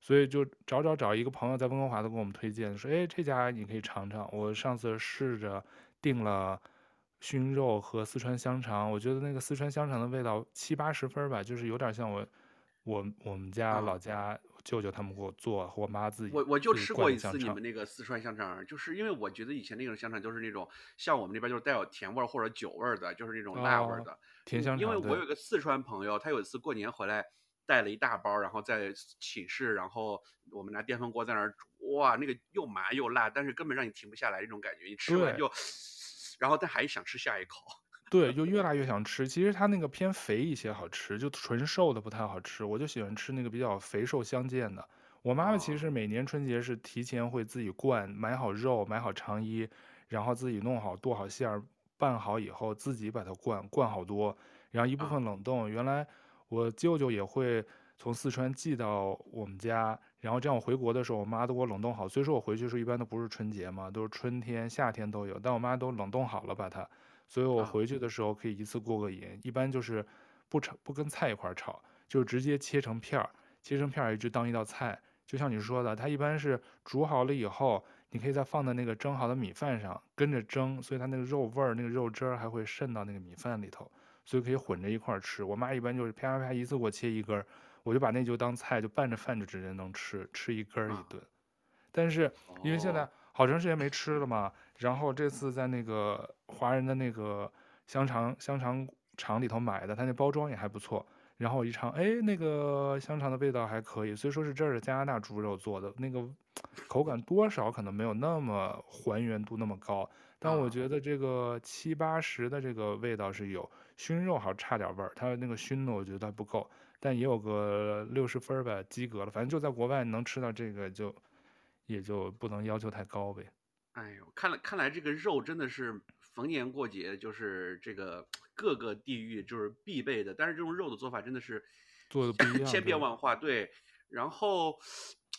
所以就找找找一个朋友在温哥华都给我们推荐，说哎这家你可以尝尝。我上次试着订了熏肉和四川香肠，我觉得那个四川香肠的味道七八十分吧，就是有点像我。我我们家老家舅舅他们给我做，和我妈自己我我就吃过一次你们那个四川香肠，就是因为我觉得以前那种香肠就是那种像我们那边就是带有甜味儿或者酒味儿的，就是那种辣味儿的、哦、甜香肠。因为我有个四川朋友，他有一次过年回来带了一大包，然后在寝室，然后我们拿电饭锅在那儿煮，哇，那个又麻又辣，但是根本让你停不下来那种感觉，你吃完就，然后但还想吃下一口。对，就越辣越想吃。其实它那个偏肥一些好吃，就纯瘦的不太好吃。我就喜欢吃那个比较肥瘦相间的。我妈妈其实每年春节是提前会自己灌，买好肉，买好肠衣，然后自己弄好剁好馅儿，拌好以后自己把它灌，灌好多，然后一部分冷冻。原来我舅舅也会从四川寄到我们家，然后这样我回国的时候，我妈都给我冷冻好。所以说我回去的时候一般都不是春节嘛，都是春天、夏天都有，但我妈都冷冻好了把它。所以我回去的时候可以一次过个瘾，一般就是不炒不跟菜一块儿炒，就直接切成片儿，切成片儿一直当一道菜。就像你说的，它一般是煮好了以后，你可以再放在那个蒸好的米饭上跟着蒸，所以它那个肉味儿、那个肉汁儿还会渗到那个米饭里头，所以可以混着一块儿吃。我妈一般就是啪啪啪一次给我切一根儿，我就把那就当菜，就拌着饭就直接能吃，吃一根儿一顿。但是因为现在。好长时间没吃了嘛，然后这次在那个华人的那个香肠香肠厂里头买的，它那包装也还不错。然后我一尝，哎，那个香肠的味道还可以，虽说是这儿的加拿大猪肉做的，那个口感多少可能没有那么还原度那么高，但我觉得这个七八十的这个味道是有。熏肉好像差点味儿，它那个熏的我觉得还不够，但也有个六十分儿吧，及格了。反正就在国外能吃到这个就。也就不能要求太高呗。哎呦，看来看来这个肉真的是逢年过节就是这个各个地域就是必备的，但是这种肉的做法真的是做的不一样，千变万化。对，然后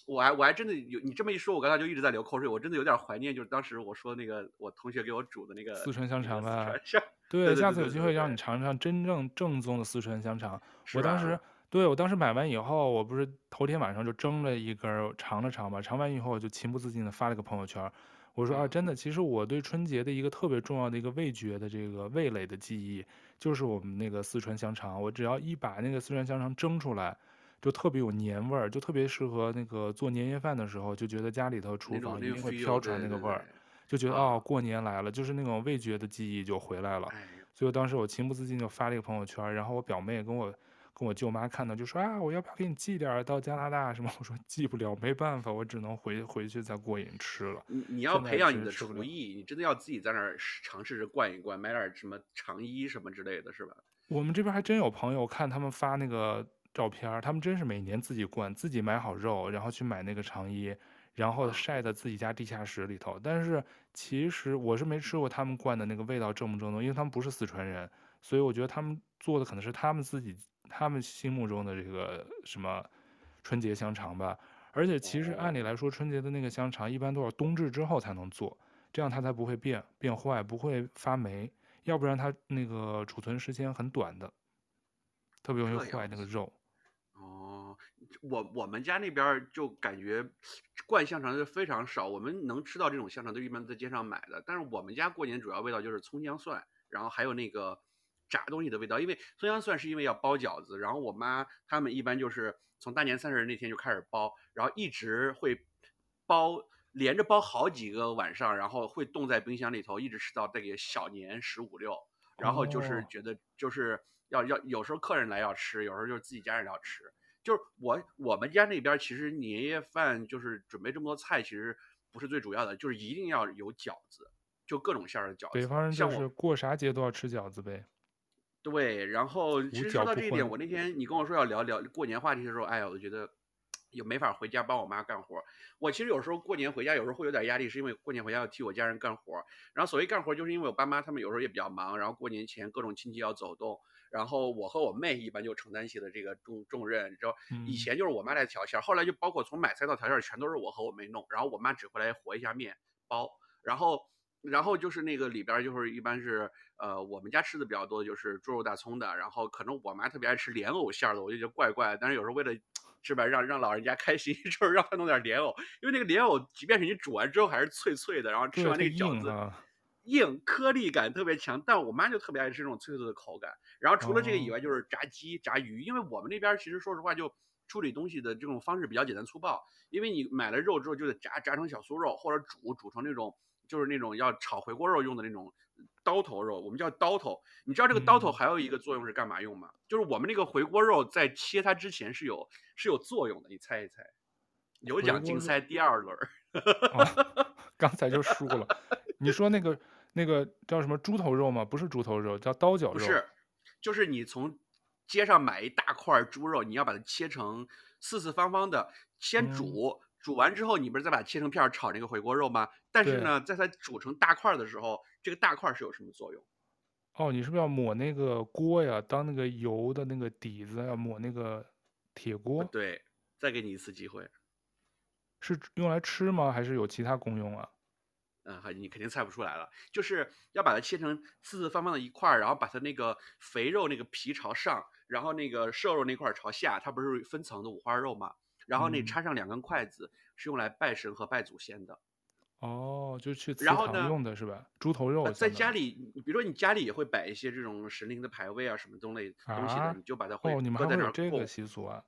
我还我还真的有你这么一说，我刚才就一直在流口水，我真的有点怀念，就是当时我说那个我同学给我煮的那个四川香肠吧。对，对，下次有机会让你尝尝真正正宗的四川香肠。我当时。对，我当时买完以后，我不是头天晚上就蒸了一根儿尝了尝嘛，尝完以后我就情不自禁的发了个朋友圈，我说啊，真的，其实我对春节的一个特别重要的一个味觉的这个味蕾的记忆，就是我们那个四川香肠。我只要一把那个四川香肠蒸出来，就特别有年味儿，就特别适合那个做年夜饭的时候，就觉得家里头厨房一定会飘出来那个味儿，就觉得哦，过年来了，就是那种味觉的记忆就回来了。所以当时我情不自禁就发了一个朋友圈，然后我表妹跟我。跟我舅妈看到就说啊，我要不要给你寄点儿到加拿大什么？我说寄不了，没办法，我只能回回去再过瘾吃了。你你要培养你的厨艺，你真的要自己在那儿尝试着灌一灌，买点什么肠衣什么之类的是吧？我们这边还真有朋友看他们发那个照片，他们真是每年自己灌，自己买好肉，然后去买那个肠衣，然后晒在自己家地下室里头。但是其实我是没吃过他们灌的那个味道正不正宗，因为他们不是四川人，所以我觉得他们做的可能是他们自己。他们心目中的这个什么春节香肠吧，而且其实按理来说，春节的那个香肠一般都要冬至之后才能做，这样它才不会变变坏，不会发霉，要不然它那个储存时间很短的，特别容易坏那个肉。哦，我我们家那边就感觉灌香肠就非常少，我们能吃到这种香肠都一般在街上买的，但是我们家过年主要味道就是葱姜蒜，然后还有那个。炸东西的味道，因为葱姜蒜是因为要包饺子，然后我妈他们一般就是从大年三十那天就开始包，然后一直会包，连着包好几个晚上，然后会冻在冰箱里头，一直吃到这个小年十五六，然后就是觉得就是要要有时候客人来要吃，有时候就是自己家人要吃，就是我我们家那边其实年夜饭就是准备这么多菜，其实不是最主要的，就是一定要有饺子，就各种馅的饺子。北方人就是过啥节都要吃饺子呗。对，然后其实说到这一点，我那天你跟我说要聊聊过年话题的时候，哎呀，我觉得 也没法回家帮我妈干活。我其实有时候过年回家，有时候会有点压力，是因为过年回家要替我家人干活。然后所谓干活，就是因为我爸妈他们有时候也比较忙，然后过年前各种亲戚要走动，然后我和我妹一般就承担起了这个重重任。你知道，以前就是我妈来调馅，后来就包括从买菜到调馅，全都是我和我妹弄，然后我妈只回来和一下面包，然后。然后就是那个里边就是一般是呃我们家吃的比较多的就是猪肉大葱的，然后可能我妈特别爱吃莲藕馅的，我就觉得怪怪的。但是有时候为了是吧让让老人家开心，就是让他弄点莲藕，因为那个莲藕即便是你煮完之后还是脆脆的，然后吃完那个饺子硬，硬颗粒感特别强。但我妈就特别爱吃这种脆脆的口感。然后除了这个以外就是炸鸡、炸鱼，因为我们那边其实说实话就处理东西的这种方式比较简单粗暴，因为你买了肉之后就得炸炸成小酥肉或者煮煮成那种。就是那种要炒回锅肉用的那种刀头肉，我们叫刀头。你知道这个刀头还有一个作用是干嘛用吗？嗯、就是我们那个回锅肉在切它之前是有是有作用的，你猜一猜？有奖竞赛第二轮。哦、刚才就输了。你说那个那个叫什么猪头肉吗？不是猪头肉，叫刀绞肉。不是，就是你从街上买一大块猪肉，你要把它切成四四方方的，先煮。嗯煮完之后，你不是再把它切成片儿炒那个回锅肉吗？但是呢，在它煮成大块的时候，这个大块是有什么作用？哦，你是不是要抹那个锅呀？当那个油的那个底子，要抹那个铁锅？对，再给你一次机会。是用来吃吗？还是有其他功用啊？嗯，好，你肯定猜不出来了。就是要把它切成四四方方的一块儿，然后把它那个肥肉那个皮朝上，然后那个瘦肉那块朝下，它不是分层的五花肉吗？然后那插上两根筷子，是用来拜神和拜祖先的。哦，就去祠堂用的是吧？猪头肉。在家里，比如说你家里也会摆一些这种神灵的牌位啊，什么东类东西的，你就把它会哦，你们还有这个习俗啊？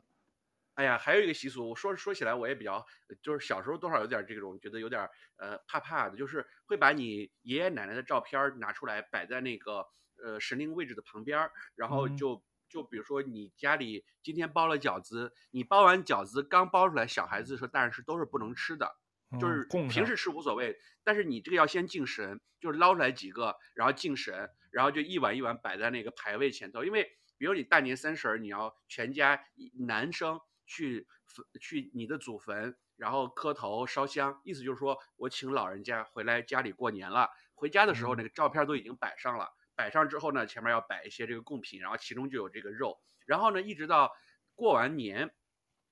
哎呀，还有一个习俗，我说说起来我也比较，就是小时候多少有点这种觉得有点呃怕怕的，就是会把你爷爷奶奶的照片拿出来摆在那个呃神灵位置的旁边，然后就。嗯就比如说你家里今天包了饺子，你包完饺子刚包出来，小孩子说大人是都是不能吃的，就是平时吃无所谓，但是你这个要先敬神，就是捞出来几个，然后敬神，然后就一碗一碗摆在那个牌位前头。因为比如你大年三十儿，你要全家男生去去你的祖坟，然后磕头烧香，意思就是说我请老人家回来家里过年了，回家的时候那个照片都已经摆上了。摆上之后呢，前面要摆一些这个贡品，然后其中就有这个肉，然后呢，一直到过完年，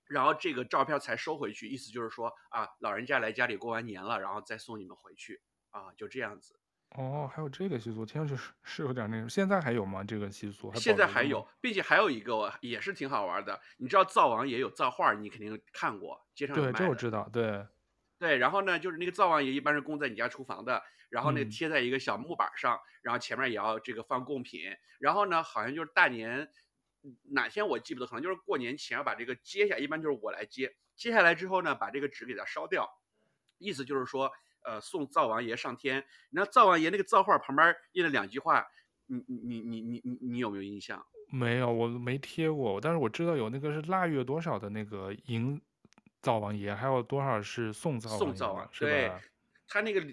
然后这个照片才收回去，意思就是说啊，老人家来家里过完年了，然后再送你们回去啊，就这样子。哦，还有这个习俗，听上去是是有点那种，现在还有吗？这个习俗？现在还有，并且还有一个也是挺好玩的，你知道灶王爷有灶画，你肯定看过，街上。对，这我知道，对。对，然后呢，就是那个灶王爷一般是供在你家厨房的，然后那贴在一个小木板上，嗯，然后前面也要这个放贡品，然后呢，好像就是大年哪天我记不得，可能就是过年前要把这个揭下，一般就是我来揭，揭下来之后呢，把这个纸给它烧掉，意思就是说，呃，送灶王爷上天。你知道灶王爷那个灶画旁边印了两句话，你你你你你你有没有印象？没有，我没贴过，但是我知道有那个是腊月多少的那个迎。灶王爷还有多少是送灶王爷？送灶王，对，他那个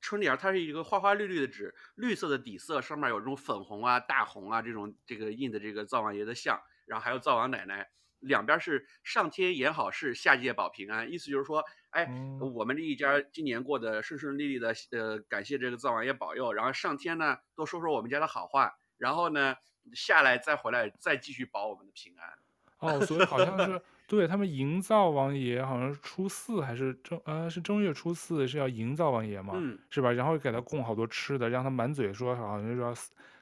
春联，它是一个花花绿绿的纸，绿色的底色，上面有这种粉红啊、大红啊这种这个印的这个灶王爷的像，然后还有灶王奶奶，两边是上天言好事，下界保平安，意思就是说，哎，嗯、我们这一家今年过得顺顺利利的，呃，感谢这个灶王爷保佑，然后上天呢多说说我们家的好话，然后呢下来再回来再继续保我们的平安。哦，所以好像是。对他们营灶王爷好像是初四还是正呃是正月初四是要营灶王爷嘛是吧？然后给他供好多吃的让他满嘴说好像就说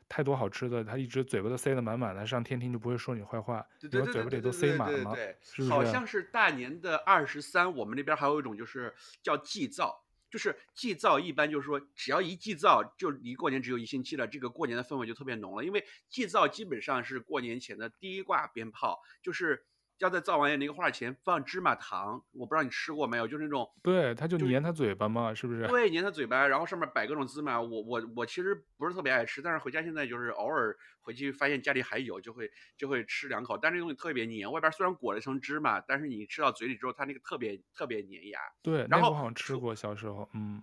太多好吃的他一直嘴巴都塞得满满的上天庭就不会说你坏话然后嘴巴里都塞满了对好像是大年的二十三我们那边还有一种就是叫祭灶就是祭灶一般就是说只要一祭灶就离过年只有一星期了这个过年的氛围就特别浓了。因为祭灶基本上是过年前的第一挂鞭炮就是要在灶王爷那个画前放芝麻糖，我不知道你吃过没有，就是那种，对，他就粘他嘴巴嘛，是不是？对，粘他嘴巴，然后上面摆各种芝麻。我我我其实不是特别爱吃，但是回家现在就是偶尔回去发现家里还有，就会就会吃两口。但是这东西特别粘，外边虽然裹了一层芝麻，但是你吃到嘴里之后，它那个特别特别粘牙。对，然后我好像吃过小时候，嗯。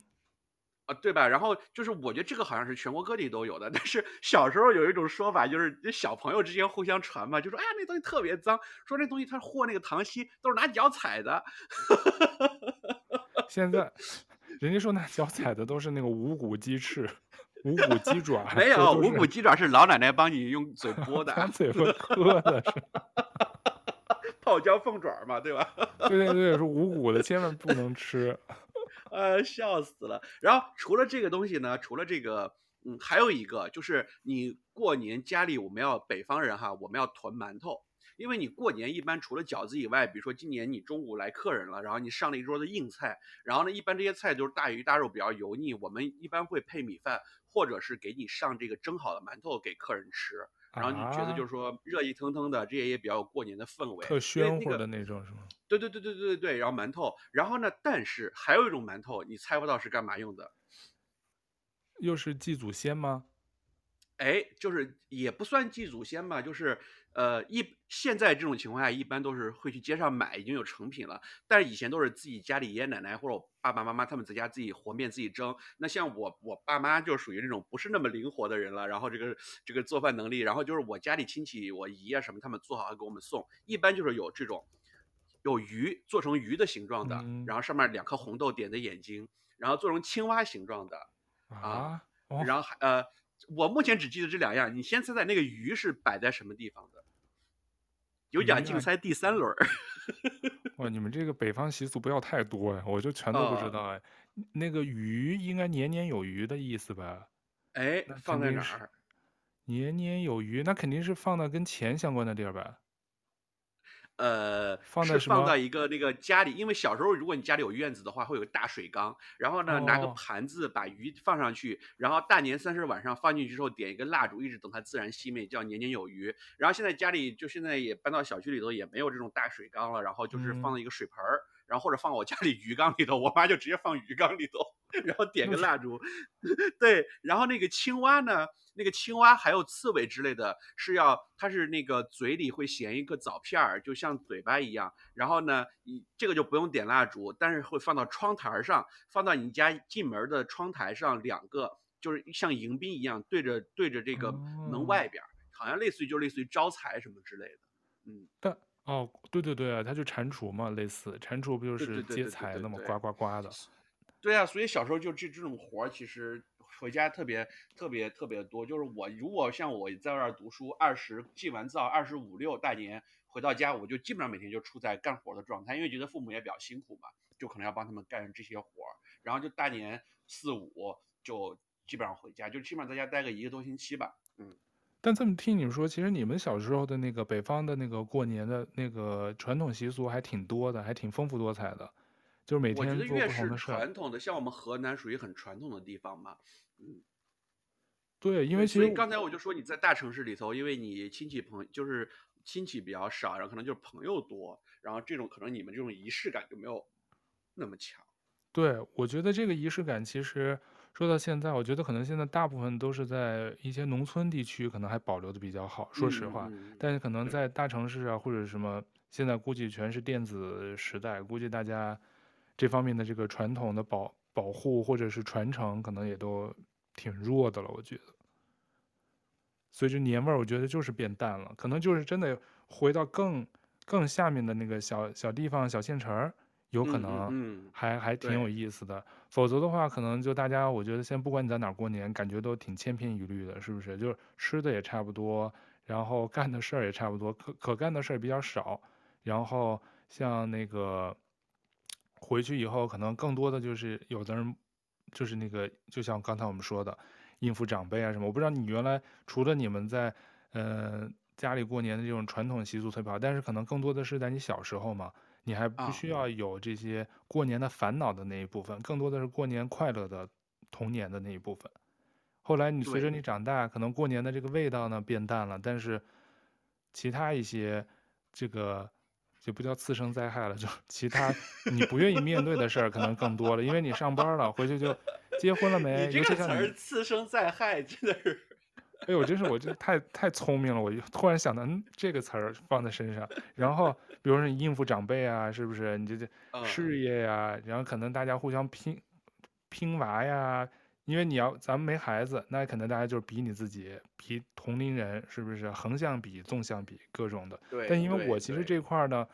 啊，对吧？然后就是我觉得这个好像是全国各地都有的，但是 小时候有一种说法，就是小朋友之间互相传嘛，就说哎呀那东西特别脏，说那东西他和那个糖稀都是拿脚踩的。现在人家说拿脚踩的都是那个无骨鸡翅、无骨鸡爪，没有无骨鸡爪是老奶奶帮你用嘴 剥的，拿嘴巴磕的是。泡椒凤爪嘛，对吧？对对对，是无骨的，千万不能吃。呃，笑死了。然后除了这个东西呢，除了这个，嗯，还有一个就是你过年家里我们要北方人哈，我们要囤馒头，因为你过年一般除了饺子以外，比如说今年你中午来客人了，然后你上了一桌的硬菜，然后呢，一般这些菜都是大鱼大肉比较油腻，我们一般会配米饭，或者是给你上这个蒸好的馒头给客人吃，然后你觉得就是说热气腾腾的，这也也比较有过年的氛围，特喧乎的那种是吗？对对对对对对，然后馒头，然后呢？但是还有一种馒头，你猜不到是干嘛用的？又是祭祖先吗？哎，就是也不算祭祖先吧，就是呃一现在这种情况下，一般都是会去街上买，已经有成品了。但是以前都是自己家里爷爷奶奶或者我爸爸妈妈他们在家自己和面自己蒸。那像我我爸妈就属于那种不是那么灵活的人了，然后这个这个做饭能力，然后就是我家里亲戚我姨啊什么他们做好给我们送，一般就是有这种。有鱼做成鱼的形状的，嗯、然后上面两颗红豆点的眼睛，然后做成青蛙形状的啊，哦、然后还呃，我目前只记得这两样，你先猜猜那个鱼是摆在什么地方的？有奖竞猜第三轮。哇，你们这个北方习俗不要太多呀，我就全都不知道哎。哦、那个鱼应该年年有余的意思吧？哎，放在哪儿？年年有余，那肯定是放到跟钱相关的地儿吧？呃，放是放到一个那个家里，因为小时候如果你家里有院子的话，会有个大水缸，然后呢、哦、拿个盘子把鱼放上去，然后大年三十晚上放进去之后点一个蜡烛，一直等它自然熄灭，叫年年有余。然后现在家里就现在也搬到小区里头，也没有这种大水缸了，然后就是放了一个水盆儿，嗯、然后或者放我家里鱼缸里头，我妈就直接放鱼缸里头，然后点个蜡烛，对，然后那个青蛙呢？那个青蛙还有刺猬之类的，是要它是那个嘴里会衔一个枣片儿，就像嘴巴一样。然后呢，你这个就不用点蜡烛，但是会放到窗台上，放到你家进门的窗台上，两个就是像迎宾一样对着对着这个门外边，好像类似于就类似于招财什么之类的。嗯，但哦，对对对啊，它就蟾蜍嘛，类似蟾蜍不就是接财的嘛，呱呱呱的。对啊，所以小时候就这这种活儿其实。回家特别特别特别多，就是我如果像我在外边读书，二十祭完灶，二十五六大年回到家，我就基本上每天就处在干活的状态，因为觉得父母也比较辛苦嘛，就可能要帮他们干这些活儿，然后就大年四五就基本上回家，就基本上在家待个一个多星期吧。嗯，但这么听你们说，其实你们小时候的那个北方的那个过年的那个传统习俗还挺多的，还挺丰富多彩的，就是每天做不同的事。我觉得越是传统的，像我们河南属于很传统的地方嘛。嗯，对，因为其实所以刚才我就说你在大城市里头，因为你亲戚朋就是亲戚比较少，然后可能就是朋友多，然后这种可能你们这种仪式感就没有那么强。对，我觉得这个仪式感其实说到现在，我觉得可能现在大部分都是在一些农村地区可能还保留的比较好，说实话。嗯，但是可能在大城市啊或者什么，现在估计全是电子时代，估计大家这方面的这个传统的保。保护或者是传承，可能也都挺弱的了。我觉得，所以这年味儿，我觉得就是变淡了。可能就是真的回到更更下面的那个小小地方、小县城，有可能还还挺有意思的。否则的话，可能就大家，我觉得现在不管你在哪儿过年，感觉都挺千篇一律的，是不是？就是吃的也差不多，然后干的事儿也差不多，可可干的事儿比较少。然后像那个。回去以后，可能更多的就是有的人，就是那个，就像刚才我们说的，应付长辈啊什么。我不知道你原来除了你们在，呃，家里过年的这种传统习俗特别好，但是可能更多的是在你小时候嘛，你还不需要有这些过年的烦恼的那一部分，更多的是过年快乐的童年的那一部分。后来你随着你长大，可能过年的这个味道呢变淡了，但是其他一些这个。就不叫次生灾害了，就其他你不愿意面对的事儿可能更多了，因为你上班了，回去就结婚了没？你这个词儿“次生灾害”真的是，哎呦，真是我这太太聪明了，我就突然想到，嗯，这个词儿放在身上，然后比如说你应付长辈啊，是不是？你这这 事业呀、啊，然后可能大家互相拼拼娃呀，因为你要咱们没孩子，那可能大家就是比你自己，比同龄人，是不是横向比、纵向比各种的。对。但因为我其实这块儿呢，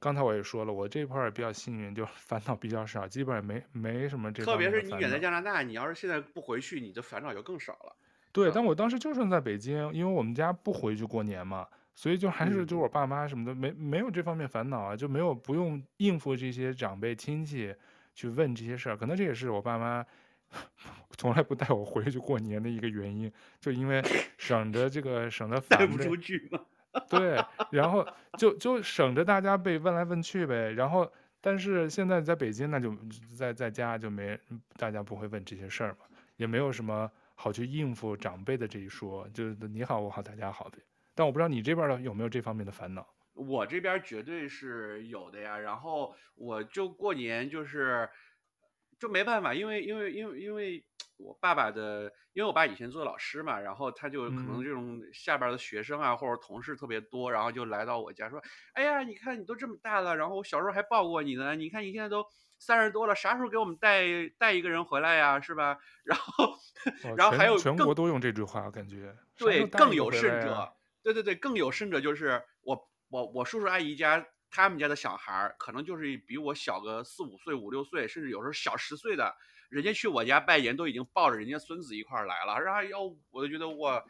刚才我也说了，我这块儿比较幸运，就 烦恼比较少，基本上没没什么这。特别是你远在加拿大，你要是现在不回去，你的烦恼就更少了。对，但我当时就算在北京，因为我们家不回去过年嘛，所以就还是就我爸妈什么的、嗯、没没有这方面烦恼啊，就没有不用应付这些长辈亲戚去问这些事儿。可能这也是我爸妈 从来不带我回去过年的一个原因，就因为省着这个省得烦。带不出去嘛。对，然后就就省着大家被问来问去呗。然后但是现在在北京，那就在在家就没大家不会问这些事儿嘛，也没有什么。好去应付长辈的这一说，就是你好我好大家好呗。但我不知道你这边的有没有这方面的烦恼？我这边绝对是有的呀。然后我就过年就是就没办法，因为因为因为因为我爸爸的，因为我爸以前做老师嘛，然后他就可能这种下边的学生啊、嗯、或者同事特别多，然后就来到我家说：“哎呀，你看你都这么大了，然后我小时候还抱过你呢，你看你现在都。”三十多了，啥时候给我们带带一个人回来呀？是吧？然后，然后还有全国都用这句话，感觉对，更有甚者，对对对，更有甚者就是我我我叔叔阿姨家他们家的小孩，可能就是比我小个四五岁、五六岁，甚至有时候小十岁的，人家去我家拜年都已经抱着人家孙子一块儿来了，然后要我就觉得我。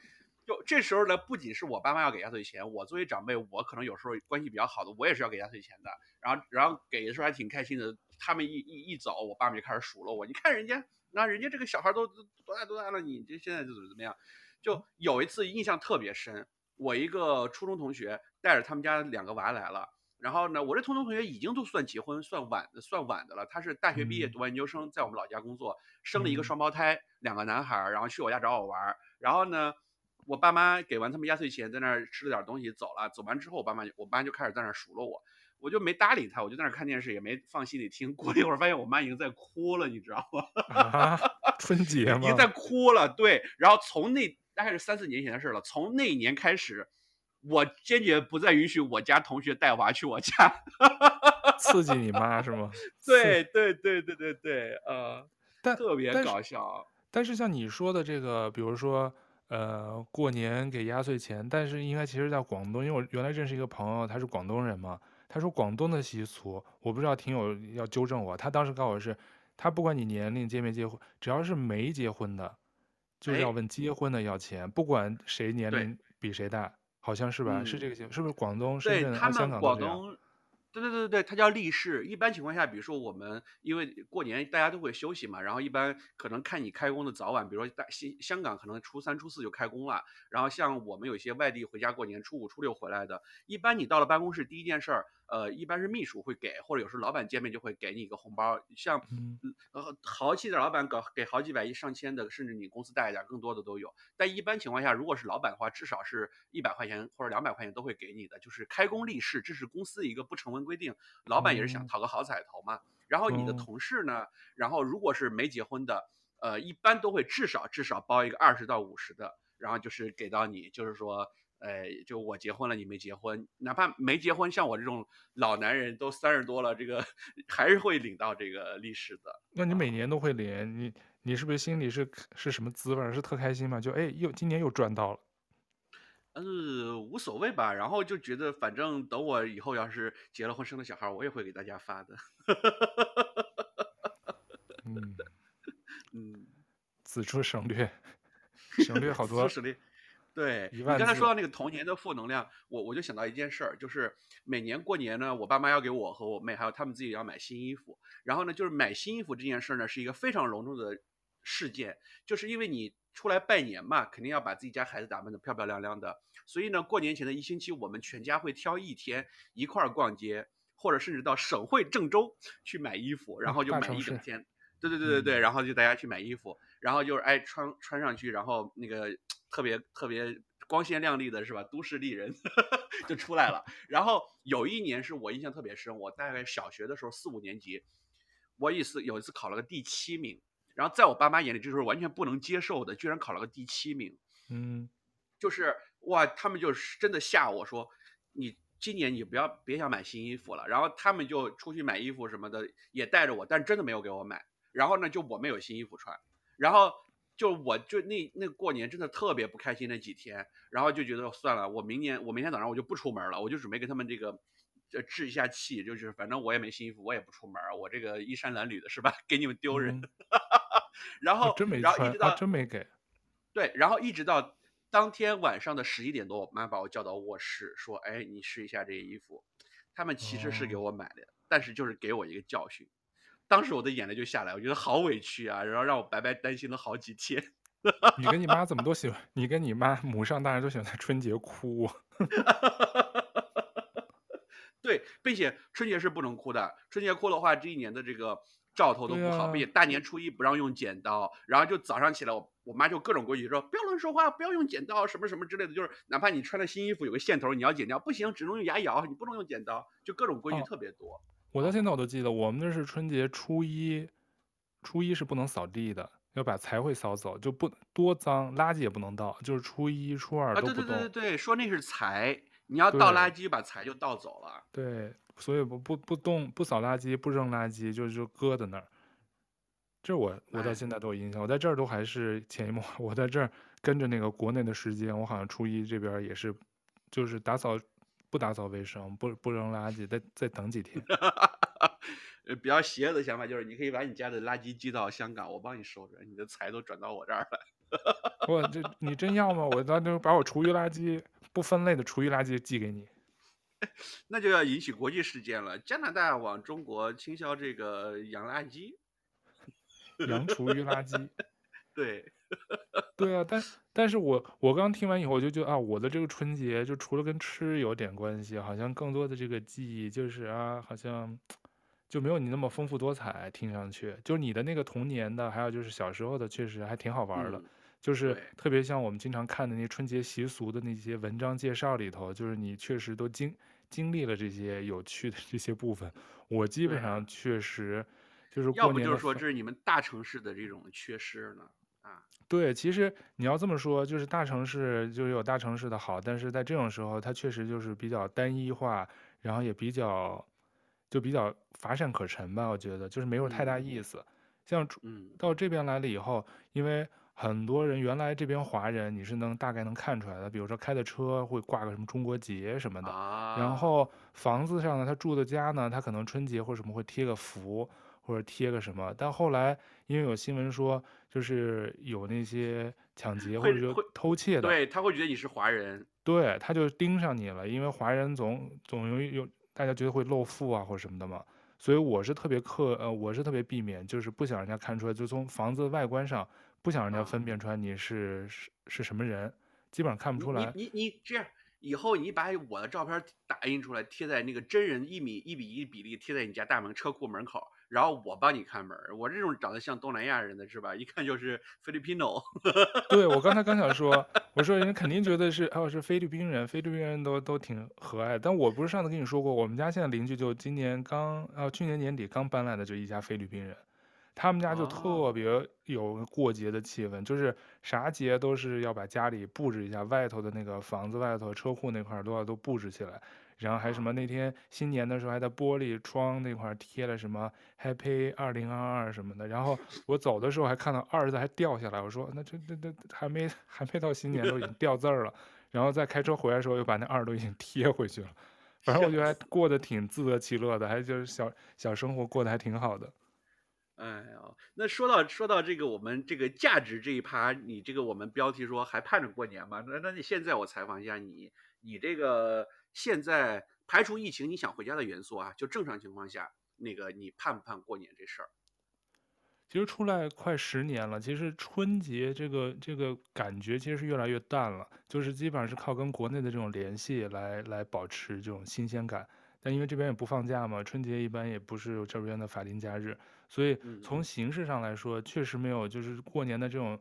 就这时候呢，不仅是我爸妈要给压岁钱，我作为长辈，我可能有时候关系比较好的，我也是要给压岁钱的。然后，然后给的时候还挺开心的。他们一一一走，我爸妈就开始数落我。你看人家，那人家这个小孩都多大多大了，你这现在就怎么怎么样？就有一次印象特别深，我一个初中同学带着他们家两个娃来了。然后呢，我这初中同学已经都算结婚算晚算晚的了，他是大学毕业读完研究生，在我们老家工作，生了一个双胞胎，两个男孩，然后去我家找我玩。然后呢。我爸妈给完他们压岁钱，在那儿吃了点东西走了。走完之后，我爸妈就我爸就开始在那儿数落我，我就没搭理他，我就在那儿看电视，也没放心里听。过了一会儿，发现我妈已经在哭了，你知道吗？啊、春节吗？已经在哭了。对，然后从那大概是三四年前的事了。从那一年开始，我坚决不再允许我家同学带娃去我家。刺激你妈是吗？对对对对对对，呃，但特别搞笑但。但是像你说的这个，比如说。呃，过年给压岁钱，但是应该其实在广东，因为我原来认识一个朋友，他是广东人嘛，他说广东的习俗，我不知道听友要纠正我，他当时告诉我是，他不管你年龄结没结婚，只要是没结婚的，就是要问结婚的要钱，哎、不管谁年龄比谁大，好像是吧？嗯、是这个情，是不是广东、深圳、香港都这样？对对对对，它叫立式。一般情况下，比如说我们因为过年大家都会休息嘛，然后一般可能看你开工的早晚，比如说大新香港可能初三初四就开工了，然后像我们有些外地回家过年，初五初六回来的，一般你到了办公室第一件事儿。呃，一般是秘书会给，或者有时候老板见面就会给你一个红包，像呃豪气的老板搞给好几百亿、上千的，甚至你公司带一点更多的都有。但一般情况下，如果是老板的话，至少是一百块钱或者两百块钱都会给你的，就是开工立誓，这是公司一个不成文规定。老板也是想讨个好彩头嘛。然后你的同事呢，然后如果是没结婚的，呃，一般都会至少至少包一个二十到五十的，然后就是给到你，就是说。哎，就我结婚了，你没结婚，哪怕没结婚，像我这种老男人都三十多了，这个还是会领到这个利是的。那你每年都会领，你你是不是心里是是什么滋味？是特开心吗？就哎，又今年又赚到了。呃，无所谓吧，然后就觉得反正等我以后要是结了婚生了小孩，我也会给大家发的。嗯嗯，此处省略，省略好多。对，你刚才说到那个童年的负能量，我我就想到一件事儿，就是每年过年呢，我爸妈要给我和我妹还有他们自己要买新衣服，然后呢，就是买新衣服这件事儿呢，是一个非常隆重的事件，就是因为你出来拜年嘛，肯定要把自己家孩子打扮得漂漂亮亮的，所以呢，过年前的一星期，我们全家会挑一天一块儿逛街，或者甚至到省会郑州去买衣服，然后就买一整天。对对对对对，然后就大家去买衣服，然后就是哎穿穿上去，然后那个。特别特别光鲜亮丽的是吧？都市丽人 就出来了。然后有一年是我印象特别深，我大概小学的时候四五年级，我一次有一次考了个第七名。然后在我爸妈眼里，这时候完全不能接受的，居然考了个第七名。嗯，就是哇，他们就是真的吓我说，你今年你不要别想买新衣服了。然后他们就出去买衣服什么的，也带着我，但真的没有给我买。然后呢，就我没有新衣服穿，然后就我就那那过年真的特别不开心那几天，然后就觉得算了，我明年我明天早上我就不出门了，我就准备跟他们这个。呃置一下气，就是反正我也没新衣服，我也不出门，我这个衣衫褴褛的是吧？给你们丢人。嗯、然后，真没然后一直到、啊、真没给。对，然后一直到当天晚上的十一点多，我妈把我叫到卧室，说：“哎，你试一下这个衣服。”他们其实是给我买的，哦、但是就是给我一个教训。当时我的眼泪就下来，我觉得好委屈啊，然后让我白白担心了好几天。你跟你妈怎么都喜欢？你跟你妈母上大人都喜欢在春节哭。对，并且春节是不能哭的。春节哭的话，这一年的这个兆头都不好。并且大年初一不让用剪刀，然后就早上起来，我我妈就各种规矩说，不要乱说话，不要用剪刀，什么什么之类的。就是哪怕你穿了新衣服，有个线头你要剪掉，不行，只能用牙咬，你不能用剪刀，就各种规矩特别多。我到现在我都记得，我们那是春节初一，初一是不能扫地的，要把财会扫走，就不多脏，垃圾也不能倒，就是初一、初二都不动。啊，对对对对对，说那是财。你要倒垃圾，把财就倒走了。对，所以不不不动不扫垃圾不扔垃圾，就就搁在那儿。这我我到现在都有印象，我在这儿都还是潜移默化。我在这儿跟着那个国内的时间，我好像初一这边也是，就是打扫不打扫卫生，不不扔垃圾，再再等几天。比较邪恶的想法就是，你可以把你家的垃圾寄到香港，我帮你收着，你的财都转到我这儿来。我这你真要吗？我到时候把我厨余垃圾不分类的厨余垃圾寄给你，那就要引起国际事件了。加拿大往中国倾销这个洋垃圾，洋厨余垃圾，对，对啊。但但是我我刚听完以后，我就觉得啊，我的这个春节就除了跟吃有点关系，好像更多的这个记忆就是啊，好像就没有你那么丰富多彩。听上去，就是你的那个童年的，还有就是小时候的，确实还挺好玩的。嗯就是特别像我们经常看的那春节习俗的那些文章介绍里头，就是你确实都经经历了这些有趣的这些部分。我基本上确实就是过年，要不就是说这是你们大城市的这种缺失呢？啊，对，其实你要这么说，就是大城市就是有大城市的好，但是在这种时候，它确实就是比较单一化，然后也比较就比较乏善可陈吧。我觉得就是没有太大意思。嗯、像到这边来了以后，因为。很多人原来这边华人你是能大概能看出来的，比如说开的车会挂个什么中国结什么的，啊、然后房子上呢，他住的家呢，他可能春节或者什么会贴个福或者贴个什么，但后来因为有新闻说就是有那些抢劫或者说偷窃的，对，他会觉得你是华人，对，他就盯上你了，因为华人总总容易有大家觉得会露富啊或者什么的嘛，所以我是特别克呃我是特别避免，就是不想人家看出来，就从房子外观上。不想让人家分辨出来你是是是什么人，基本上看不出来。你你，你这样，以后你把我的照片打印出来，贴在那个真人一米一比一比例贴在你家大门车库门口，然后我帮你看门。我这种长得像东南亚人的是吧？一看就是菲律宾哦。对，我刚才刚想说，我说人家肯定觉得是哦是菲律宾人，菲律宾人都都挺和蔼。但我不是上次跟你说过，我们家现在邻居就今年刚啊去年年底刚搬来的就一家菲律宾人。他们家就特别有过节的气氛，就是啥节都是要把家里布置一下，外头的那个房子外头车库那块都要都布置起来，然后还什么那天新年的时候还在玻璃窗那块贴了什么 Happy 二零二二什么的，然后 我走的时候还看到二字还掉下来，我说那这这这还没还没到新年都已经掉字儿了，然后再开车回来的时候又把那二都已经贴回去了，反正我觉得还 过得挺自得其乐的，还就是小小生活过得还挺好的。哎呦，那说到说到这个我们这个价值这一趴，你这个我们标题说还盼着过年吗？那那你现在我采访一下你，你这个现在排除疫情你想回家的元素啊，就正常情况下，那个你盼不盼过年这事儿？其实出来快十年了，其实春节这个这个感觉其实是越来越淡了，就是基本上是靠跟国内的这种联系来来保持这种新鲜感。但因为这边也不放假嘛，春节一般也不是这边的法定假日，所以从形式上来说，确实没有就是过年的这种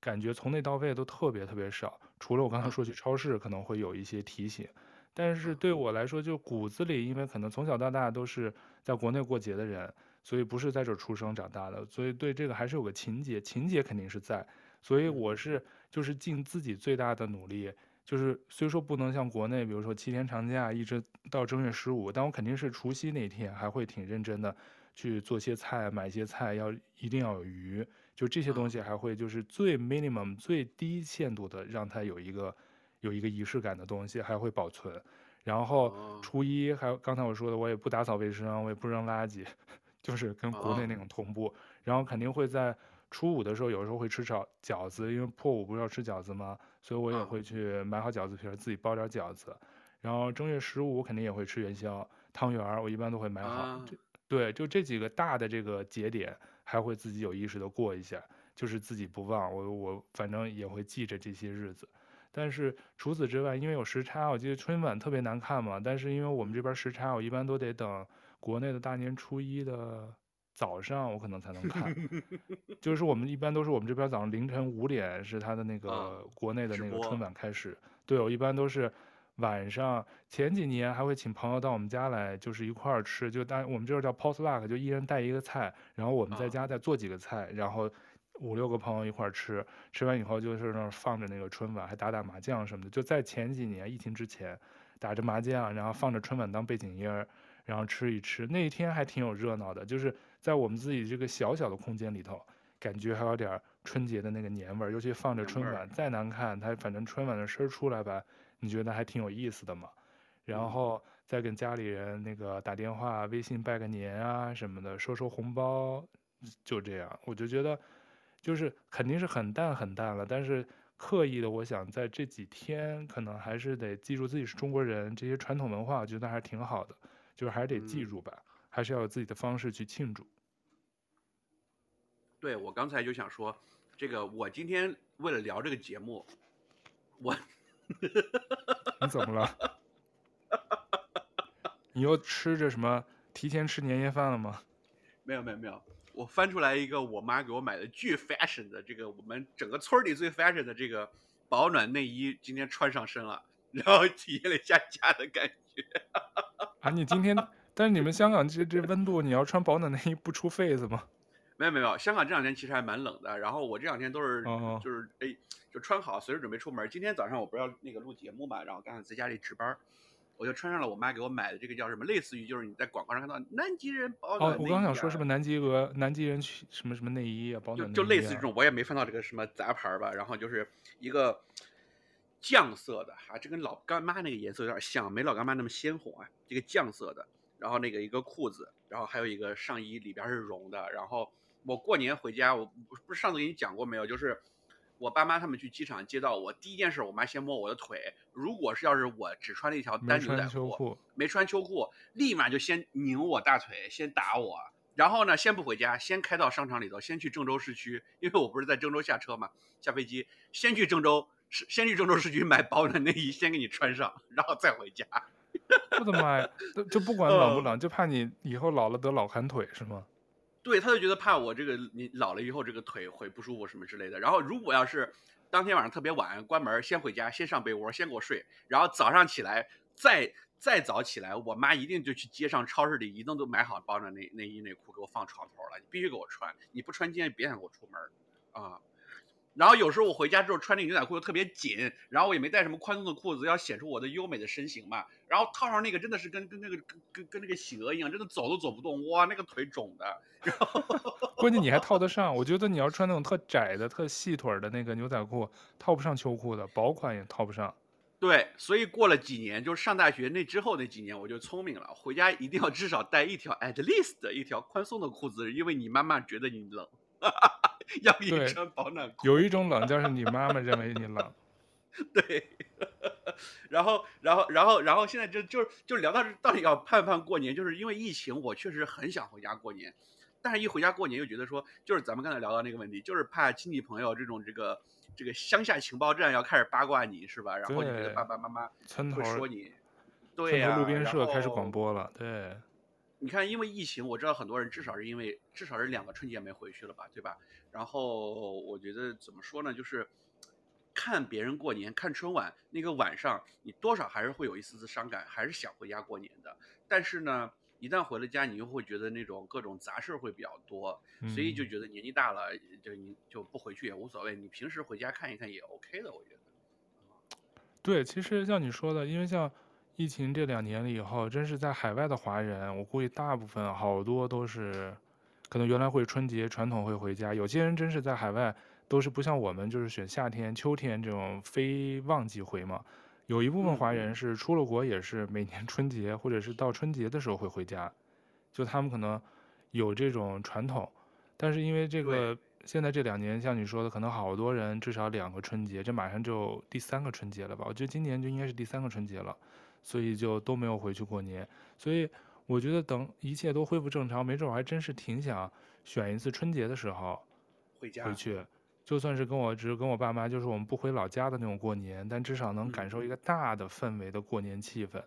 感觉，从内到外都特别特别少。除了我刚才说去超市可能会有一些提醒，但是对我来说，就骨子里，因为可能从小到大都是在国内过节的人，所以不是在这儿出生长大的，所以对这个还是有个情节，情节肯定是在，所以我。是就是尽自己最大的努力。就是虽说不能像国内，比如说七天长假一直到正月十五，但我肯定是除夕那天还会挺认真的去做些菜，买些菜要一定要有鱼，就这些东西还会就是最 minimum 最低限度的让它有一个有一个仪式感的东西还会保存。然后初一还有刚才我说的，我也不打扫卫生，我也不扔垃圾，就是跟国内那种同步。然后肯定会在初五的时候，有时候会吃饺饺子，因为破五不是要吃饺子吗？所以我也会去买好饺子皮儿，自己包点饺子。然后正月十五肯定也会吃元宵、汤圆儿，我一般都会买好。对，就这几个大的这个节点，还会自己有意识的过一下，就是自己不忘。我我反正也会记着这些日子。但是除此之外，因为有时差，我记得春晚特别难看嘛。但是因为我们这边时差，我一般都得等国内的大年初一的早上，我可能才能看。就 是我们一般都是我们这边早上凌晨五点是他的那个国内的那个春晚开始。对，我一般都是晚上。前几年还会请朋友到我们家来，就是一块儿吃。就当我们这儿叫 potluck，就一人带一个菜，然后我们在家再做几个菜，然后。五六个朋友一块儿吃，吃完以后就是那儿放着那个春晚，还打打麻将什么的。就在前几年疫情之前，打着麻将，然后放着春晚当背景音儿，然后吃一吃。那一天还挺有热闹的，就是在我们自己这个小小的空间里头，感觉还有点春节的那个年味儿。尤其放着春晚，再难看，它反正春晚的声儿出来吧，你觉得还挺有意思的嘛。然后再跟家里人那个打电话、微信拜个年啊什么的，收收红包，就这样，我就觉得。就是肯定是很淡很淡了，但是刻意的，我想在这几天可能还是得记住自己是中国人，这些传统文化，我觉得还是挺好的，就是还是得记住吧，嗯、还是要有自己的方式去庆祝。对，我刚才就想说，这个我今天为了聊这个节目，我，你怎么了？你又吃着什么？提前吃年夜饭了吗？没有没有没有。我翻出来一个我妈给我买的巨 fashion 的这个我们整个村里最 fashion 的这个保暖内衣，今天穿上身了，然后体验了一下家的感觉。啊，你今天，但是你们香港这这温度，你要穿保暖内衣不出痱子吗？没有没有，香港这两天其实还蛮冷的。然后我这两天都是，oh. 就是哎，就穿好，随时准备出门。今天早上我不是要那个录节目嘛，然后刚好在家里值班。我就穿上了我妈给我买的这个叫什么，类似于就是你在广告上看到南极人保暖、啊。哦，我刚想说是不是南极鹅、南极人去什么什么内衣啊，保暖就就类似这种，我也没翻到这个什么杂牌吧。然后就是一个酱色的，哈、啊，这跟老干妈那个颜色有点像，没老干妈那么鲜红啊。这个酱色的，然后那个一个裤子，然后还有一个上衣，里边是绒的。然后我过年回家，我不是上次给你讲过没有？就是。我爸妈他们去机场接到我，第一件事，我妈先摸我的腿。如果是要是我只穿了一条单牛仔裤，没穿秋裤，立马就先拧我大腿，先打我。然后呢，先不回家，先开到商场里头，先去郑州市区，因为我不是在郑州下车嘛，下飞机，先去郑州市，先去郑州市区买保暖内衣，先给你穿上，然后再回家。我的妈呀，就不管 冷不冷，就怕你以后老了得老寒腿是吗？对，他就觉得怕我这个你老了以后这个腿会不舒服什么之类的。然后如果要是当天晚上特别晚关门，先回家，先上被窝，先给我睡。然后早上起来再再早起来，我妈一定就去街上超市里一弄都买好保暖内内衣内裤给我放床头了，你必须给我穿，你不穿今天别想给我出门啊。然后有时候我回家之后穿那个牛仔裤又特别紧，然后我也没带什么宽松的裤子，要显出我的优美的身形嘛。然后套上那个真的是跟跟那个跟跟跟那个企鹅一样，真的走都走不动，哇，那个腿肿的。然后 关键你还套得上，我觉得你要穿那种特窄的、特细腿的那个牛仔裤，套不上秋裤的，薄款也套不上。对，所以过了几年，就是上大学那之后那几年，我就聪明了，回家一定要至少带一条 at least 一条宽松的裤子，因为你妈妈觉得你冷。要给你穿保暖裤，有一种冷，就是你妈妈认为你冷。对，然后，然后，然后，然后，现在就就就聊到到底要盼不盼过年，就是因为疫情，我确实很想回家过年，但是一回家过年又觉得说，就是咱们刚才聊到那个问题，就是怕亲戚朋友这种这个这个乡下情报站要开始八卦你是吧？然后你觉得爸爸妈妈会说你，对呀、啊，路边社开始广播了，对。你看，因为疫情，我知道很多人至少是因为至少是两个春节没回去了吧，对吧？然后我觉得怎么说呢，就是看别人过年，看春晚那个晚上，你多少还是会有一丝丝伤感，还是想回家过年的。但是呢，一旦回了家，你又会觉得那种各种杂事会比较多，所以就觉得年纪大了，就你就不回去也无所谓，你平时回家看一看也 OK 的，我觉得。对，其实像你说的，因为像。疫情这两年了以后，真是在海外的华人，我估计大部分好多都是，可能原来会春节传统会回家，有些人真是在海外都是不像我们，就是选夏天、秋天这种非旺季回嘛。有一部分华人是出了国也是每年春节或者是到春节的时候会回家，就他们可能有这种传统，但是因为这个。现在这两年，像你说的，可能好多人至少两个春节，这马上就第三个春节了吧？我觉得今年就应该是第三个春节了，所以就都没有回去过年。所以我觉得等一切都恢复正常，没准我还真是挺想选一次春节的时候回家，回去就算是跟我只是跟我爸妈，就是我们不回老家的那种过年，但至少能感受一个大的氛围的过年气氛。嗯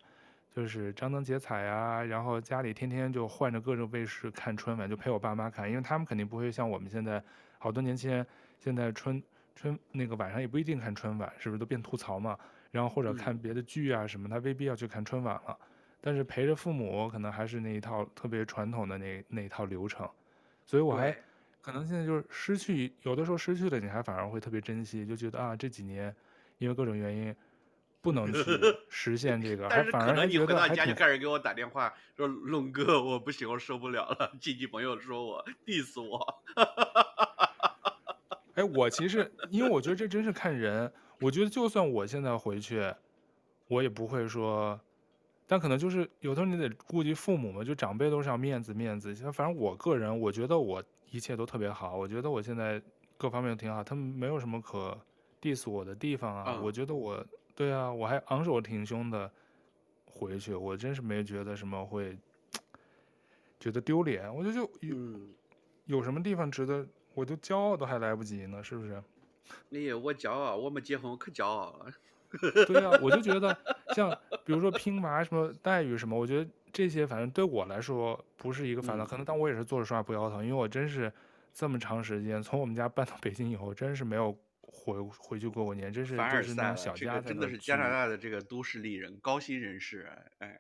就是张灯结彩啊，然后家里天天就换着各种卫视看春晚，就陪我爸妈看，因为他们肯定不会像我们现在好多年轻人，现在春春那个晚上也不一定看春晚，是不是都变吐槽嘛？然后或者看别的剧啊什么，他未必要去看春晚了。但是陪着父母，可能还是那一套特别传统的那那一套流程，所以我还可能现在就是失去，有的时候失去了，你还反而会特别珍惜，就觉得啊这几年因为各种原因。不能去 实现这个，但是可能你回到家就开始给我打电话说：“龙哥，我不行，我受不了了。”亲戚朋友说我 diss 我。哎，我其实因为我觉得这真是看人，我觉得就算我现在回去，我也不会说，但可能就是有时候你得顾及父母嘛，就长辈都是要面子面子。反正我个人，我觉得我一切都特别好，我觉得我现在各方面都挺好，他们没有什么可 diss 我的地方啊。嗯、我觉得我。对啊，我还昂首挺胸的回去，我真是没觉得什么会觉得丢脸。我觉得就有、嗯、有什么地方值得，我就骄傲都还来不及呢，是不是？你我骄傲，我们结婚我可骄傲了。对啊，我就觉得像比如说拼娃什么待遇什么，我觉得这些反正对我来说不是一个烦恼。嗯、可能当我也是坐着说话不腰疼，因为我真是这么长时间从我们家搬到北京以后，真是没有。回回去过过年，真是就是那种小家，真的是加拿大的这个都市丽人、高薪人士，哎，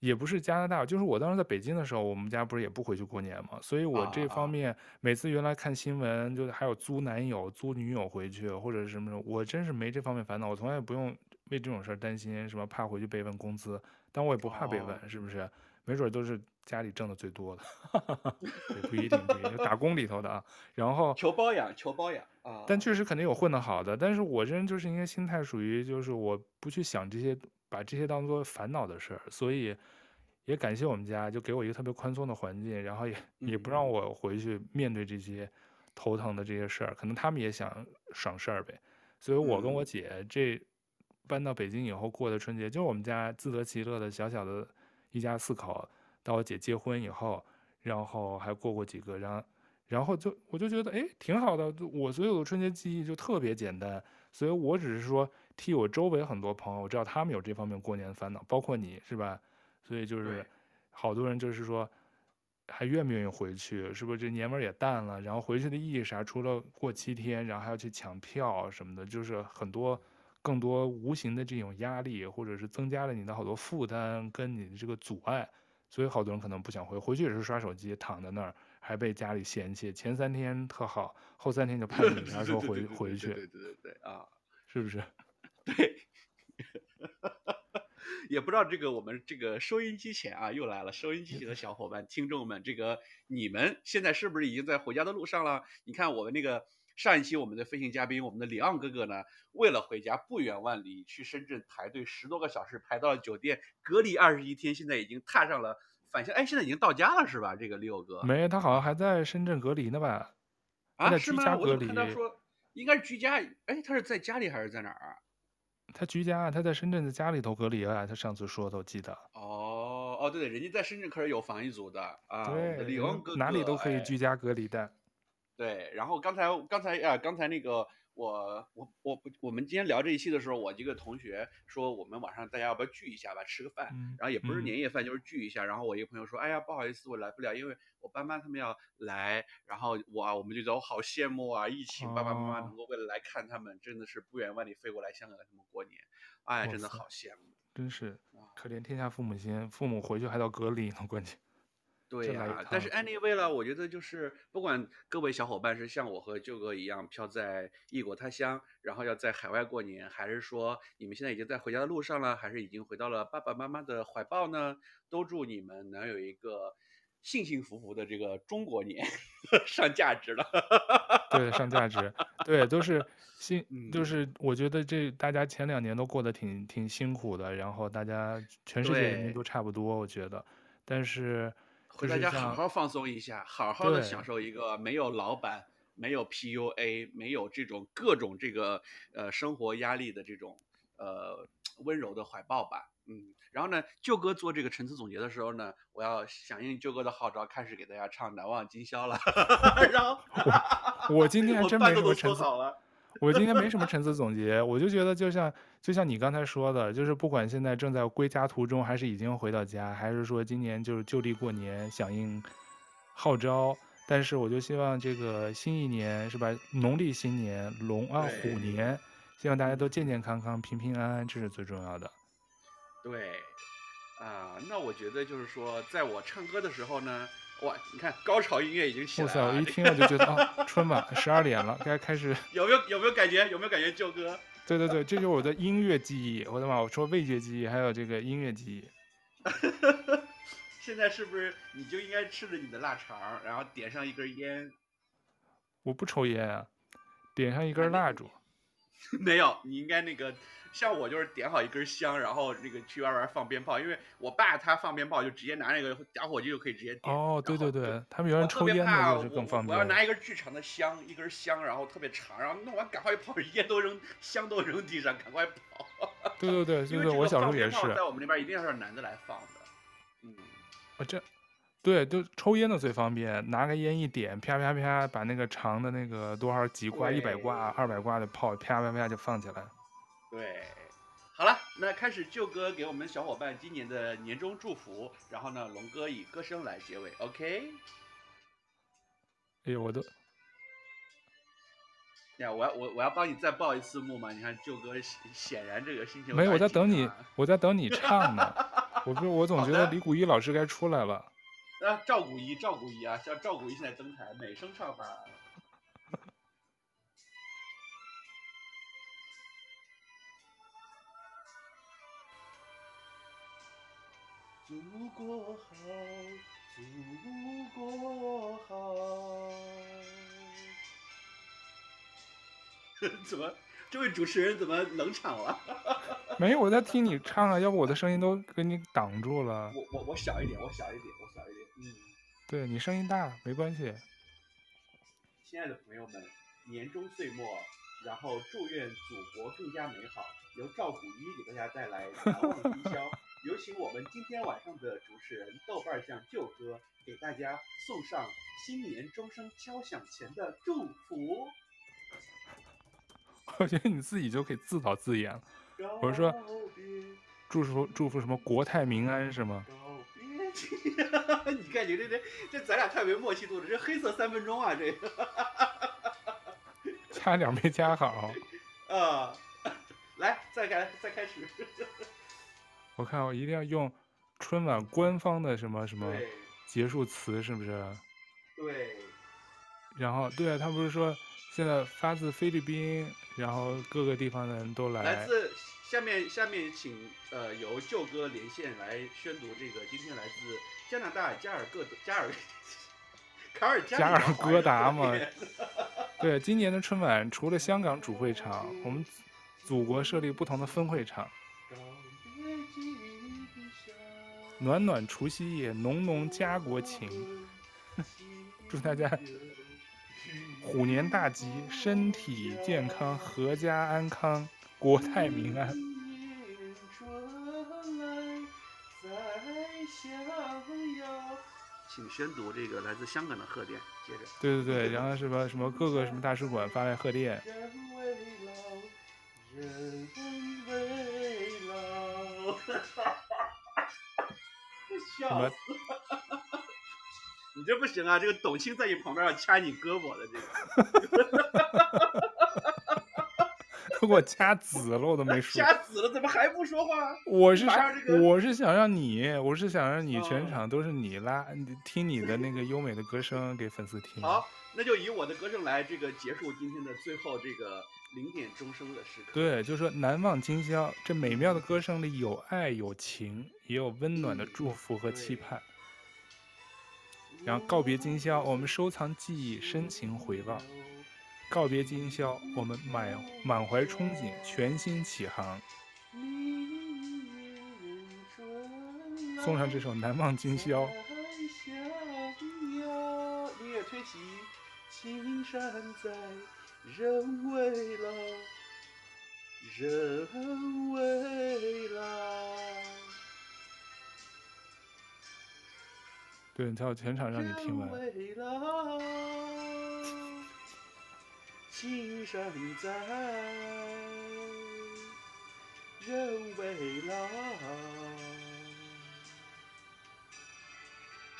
也不是加拿大，就是我当时在北京的时候，我们家不是也不回去过年嘛，所以我这方面每次原来看新闻，就是还有租男友、租女友回去或者是什么，我真是没这方面烦恼，我从来也不用为这种事儿担心，什么怕回去被问工资，但我也不怕被问，是不是？没准都是家里挣的最多的，也不一定，不一定，打工里头的啊。然后求包养，求包养啊。但确实肯定有混得好的，但是我这人就是因为心态属于，就是我不去想这些，把这些当做烦恼的事儿。所以也感谢我们家，就给我一个特别宽松的环境，然后也也不让我回去面对这些头疼的这些事儿。可能他们也想省事儿呗。所以我跟我姐这搬到北京以后过的春节，就是我们家自得其乐的小小的。一家四口，到我姐结婚以后，然后还过过几个，然后，然后就我就觉得，哎，挺好的。我所有的春节记忆就特别简单，所以我只是说替我周围很多朋友，我知道他们有这方面过年的烦恼，包括你是吧？所以就是好多人就是说，还愿不愿意回去？是不是这年味儿也淡了？然后回去的意义啥？除了过七天，然后还要去抢票什么的，就是很多。更多无形的这种压力，或者是增加了你的好多负担，跟你的这个阻碍，所以好多人可能不想回，回去也是刷手机，躺在那儿，还被家里嫌弃。前三天特好，后三天就 叛逆，然后说回回去。对对对对啊，是不是？对，也不知道这个我们这个收音机前啊，又来了，收音机前的小伙伴、听众们，这个你们现在是不是已经在回家的路上了？你看我们那个。上一期我们的飞行嘉宾，我们的李昂哥哥呢，为了回家不远万里去深圳排队十多个小时，排到了酒店隔离二十一天，现在已经踏上了返乡。哎，现在已经到家了是吧？这个里欧哥没，他好像还在深圳隔离呢吧？啊，是吗？我怎么看他说应该是居家？哎，他是在家里还是在哪儿啊？他居家，他在深圳的家里头隔离啊。他上次说的我记得。哦哦，对对，人家在深圳可是有防疫组的啊。对，里昂哥哥哪里都可以居家隔离的。哎对，然后刚才刚才啊，刚才那个我我我不，我们今天聊这一期的时候，我一个同学说我们晚上大家要不要聚一下吧，吃个饭，嗯、然后也不是年夜饭，嗯、就是聚一下。然后我一个朋友说，哎呀，不好意思，我来不了，因为我爸妈他们要来。然后我我们就觉得我好羡慕啊，疫情爸爸妈妈能够为了来看他们，哦、真的是不远万里飞过来香港跟他们过年，哎呀，真的好羡慕，真是可怜天下父母心，父母回去还要隔离呢，关键。对呀、啊，但是 anyway 了，我觉得就是不管各位小伙伴是像我和舅哥一样飘在异国他乡，然后要在海外过年，还是说你们现在已经在回家的路上了，还是已经回到了爸爸妈妈的怀抱呢？都祝你们能有一个幸幸福福的这个中国年，上价值了。对，上价值，对，都是辛，就是我觉得这大家前两年都过得挺挺辛苦的，然后大家全世界人民都差不多，我觉得，但是。回大家好好放松一下，好好的享受一个没有老板、没有 PUA、没有这种各种这个呃生活压力的这种呃温柔的怀抱吧。嗯，然后呢，舅哥做这个陈词总结的时候呢，我要响应舅哥的号召，开始给大家唱《难忘今宵》了。然后我我今天还 真没什么陈词。我今天没什么陈词总结，我就觉得就像就像你刚才说的，就是不管现在正在归家途中，还是已经回到家，还是说今年就是就地过年响应号召，但是我就希望这个新一年是吧？农历新年龙啊虎年，希望大家都健健康康、平平安安，这是最重要的。对，啊，那我觉得就是说，在我唱歌的时候呢。哇，你看高潮音乐已经起来了。哇塞，我一听我就觉得啊，春晚十二点了，该开始。有没有有没有感觉？有没有感觉，舅哥？对对对，这就是我的音乐记忆。我的妈，我说味觉记忆，还有这个音乐记忆。现在是不是你就应该吃着你的腊肠，然后点上一根烟？我不抽烟啊，点上一根蜡烛。没有，你应该那个。像我就是点好一根香，然后那个去外边放鞭炮，因为我爸他放鞭炮就直接拿那个打火机就可以直接点。哦，对对对，他们原来抽烟的就是更方便。我要拿一根巨长的香，一根香，然后特别长，然后弄完赶快跑，烟都扔，香都扔地上，赶快跑。对对对，对对，我小时候也是。在我们那边一定要是男的来放的。嗯。啊这，对，就抽烟的最方便，拿个烟一点，啪啪啪，把那个长的那个多少几挂、一百挂、二百挂的炮，啪啪啪就放起来。对，好了，那开始舅哥给我们小伙伴今年的年终祝福，然后呢，龙哥以歌声来结尾，OK？哎呦，我都，呀，我要我我要帮你再报一次幕嘛？你看舅哥显然这个心情没有，我在等你，我在等你唱呢。我不是，我总觉得李谷一老师该出来了。啊，赵谷一，赵谷一啊，叫赵谷一现在登台，美声唱法。祖国好，祖国好。怎么，这位主持人怎么冷场了？没有，我在听你唱啊，要不我的声音都给你挡住了。我我我小一点，我小一点，我小一点。嗯，对你声音大，没关系。亲爱的朋友们，年终岁末，然后祝愿祖国更加美好。由赵古一给大家带来难忘今宵。有请我们今天晚上的主持人豆瓣酱舅哥给大家送上新年钟声敲响前的祝福。我觉得你自己就可以自导自演了。我是说，祝福祝福什么国泰民安是吗？你看你这这这咱俩太没默契度了，这黑色三分钟啊，这个。差点没加好。啊，来再开再开始。我看我一定要用春晚官方的什么什么结束词，是不是？对。然后，对啊，他不是说现在发自菲律宾，然后各个地方的人都来。来自下面下面请呃由舅哥连线来宣读这个今天来自加拿大加尔各加尔卡尔加尔各答嘛。对，今年的春晚除了香港主会场，我们祖国设立不同的分会场。暖暖除夕夜，浓浓家国情。祝大家虎年大吉，身体健康，阖家安康，国泰民安。请宣读这个来自香港的贺电，接着。对对对，然后什么什么各个什么大使馆发来贺电。笑死！你这不行啊！这个董卿在你旁边要掐你胳膊的这个。都 给我掐紫了，我都没说。掐紫了，怎么还不说话？我是想，这个、我是想让你，我是想让你全场都是你拉，哦、听你的那个优美的歌声给粉丝听。好，那就以我的歌声来这个结束今天的最后这个零点钟声的时刻。对，就是说难忘今宵，这美妙的歌声里有爱有情，也有温暖的祝福和期盼。然后告别今宵，我们收藏记忆，深情回望。告别今宵，我们满满怀憧憬，全心起航。送上这首《难忘今宵》。音乐推起，青山在，人未老，人未老。对，你在我全场让你听完。青山在，人未老。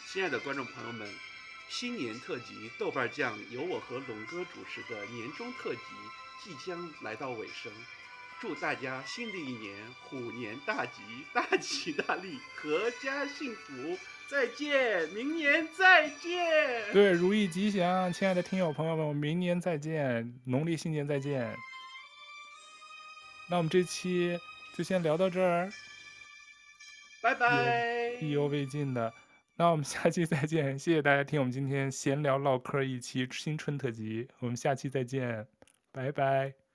亲爱的观众朋友们，新年特辑豆瓣酱由我和龙哥主持的年终特辑即将来到尾声，祝大家新的一年虎年大吉，大吉大利，阖家幸福。再见，明年再见。对，如意吉祥，亲爱的听友朋友们，我们明年再见，农历新年再见。那我们这期就先聊到这儿，拜拜。意犹未尽的，那我们下期再见，谢谢大家听我们今天闲聊唠嗑一期新春特辑，我们下期再见，拜拜。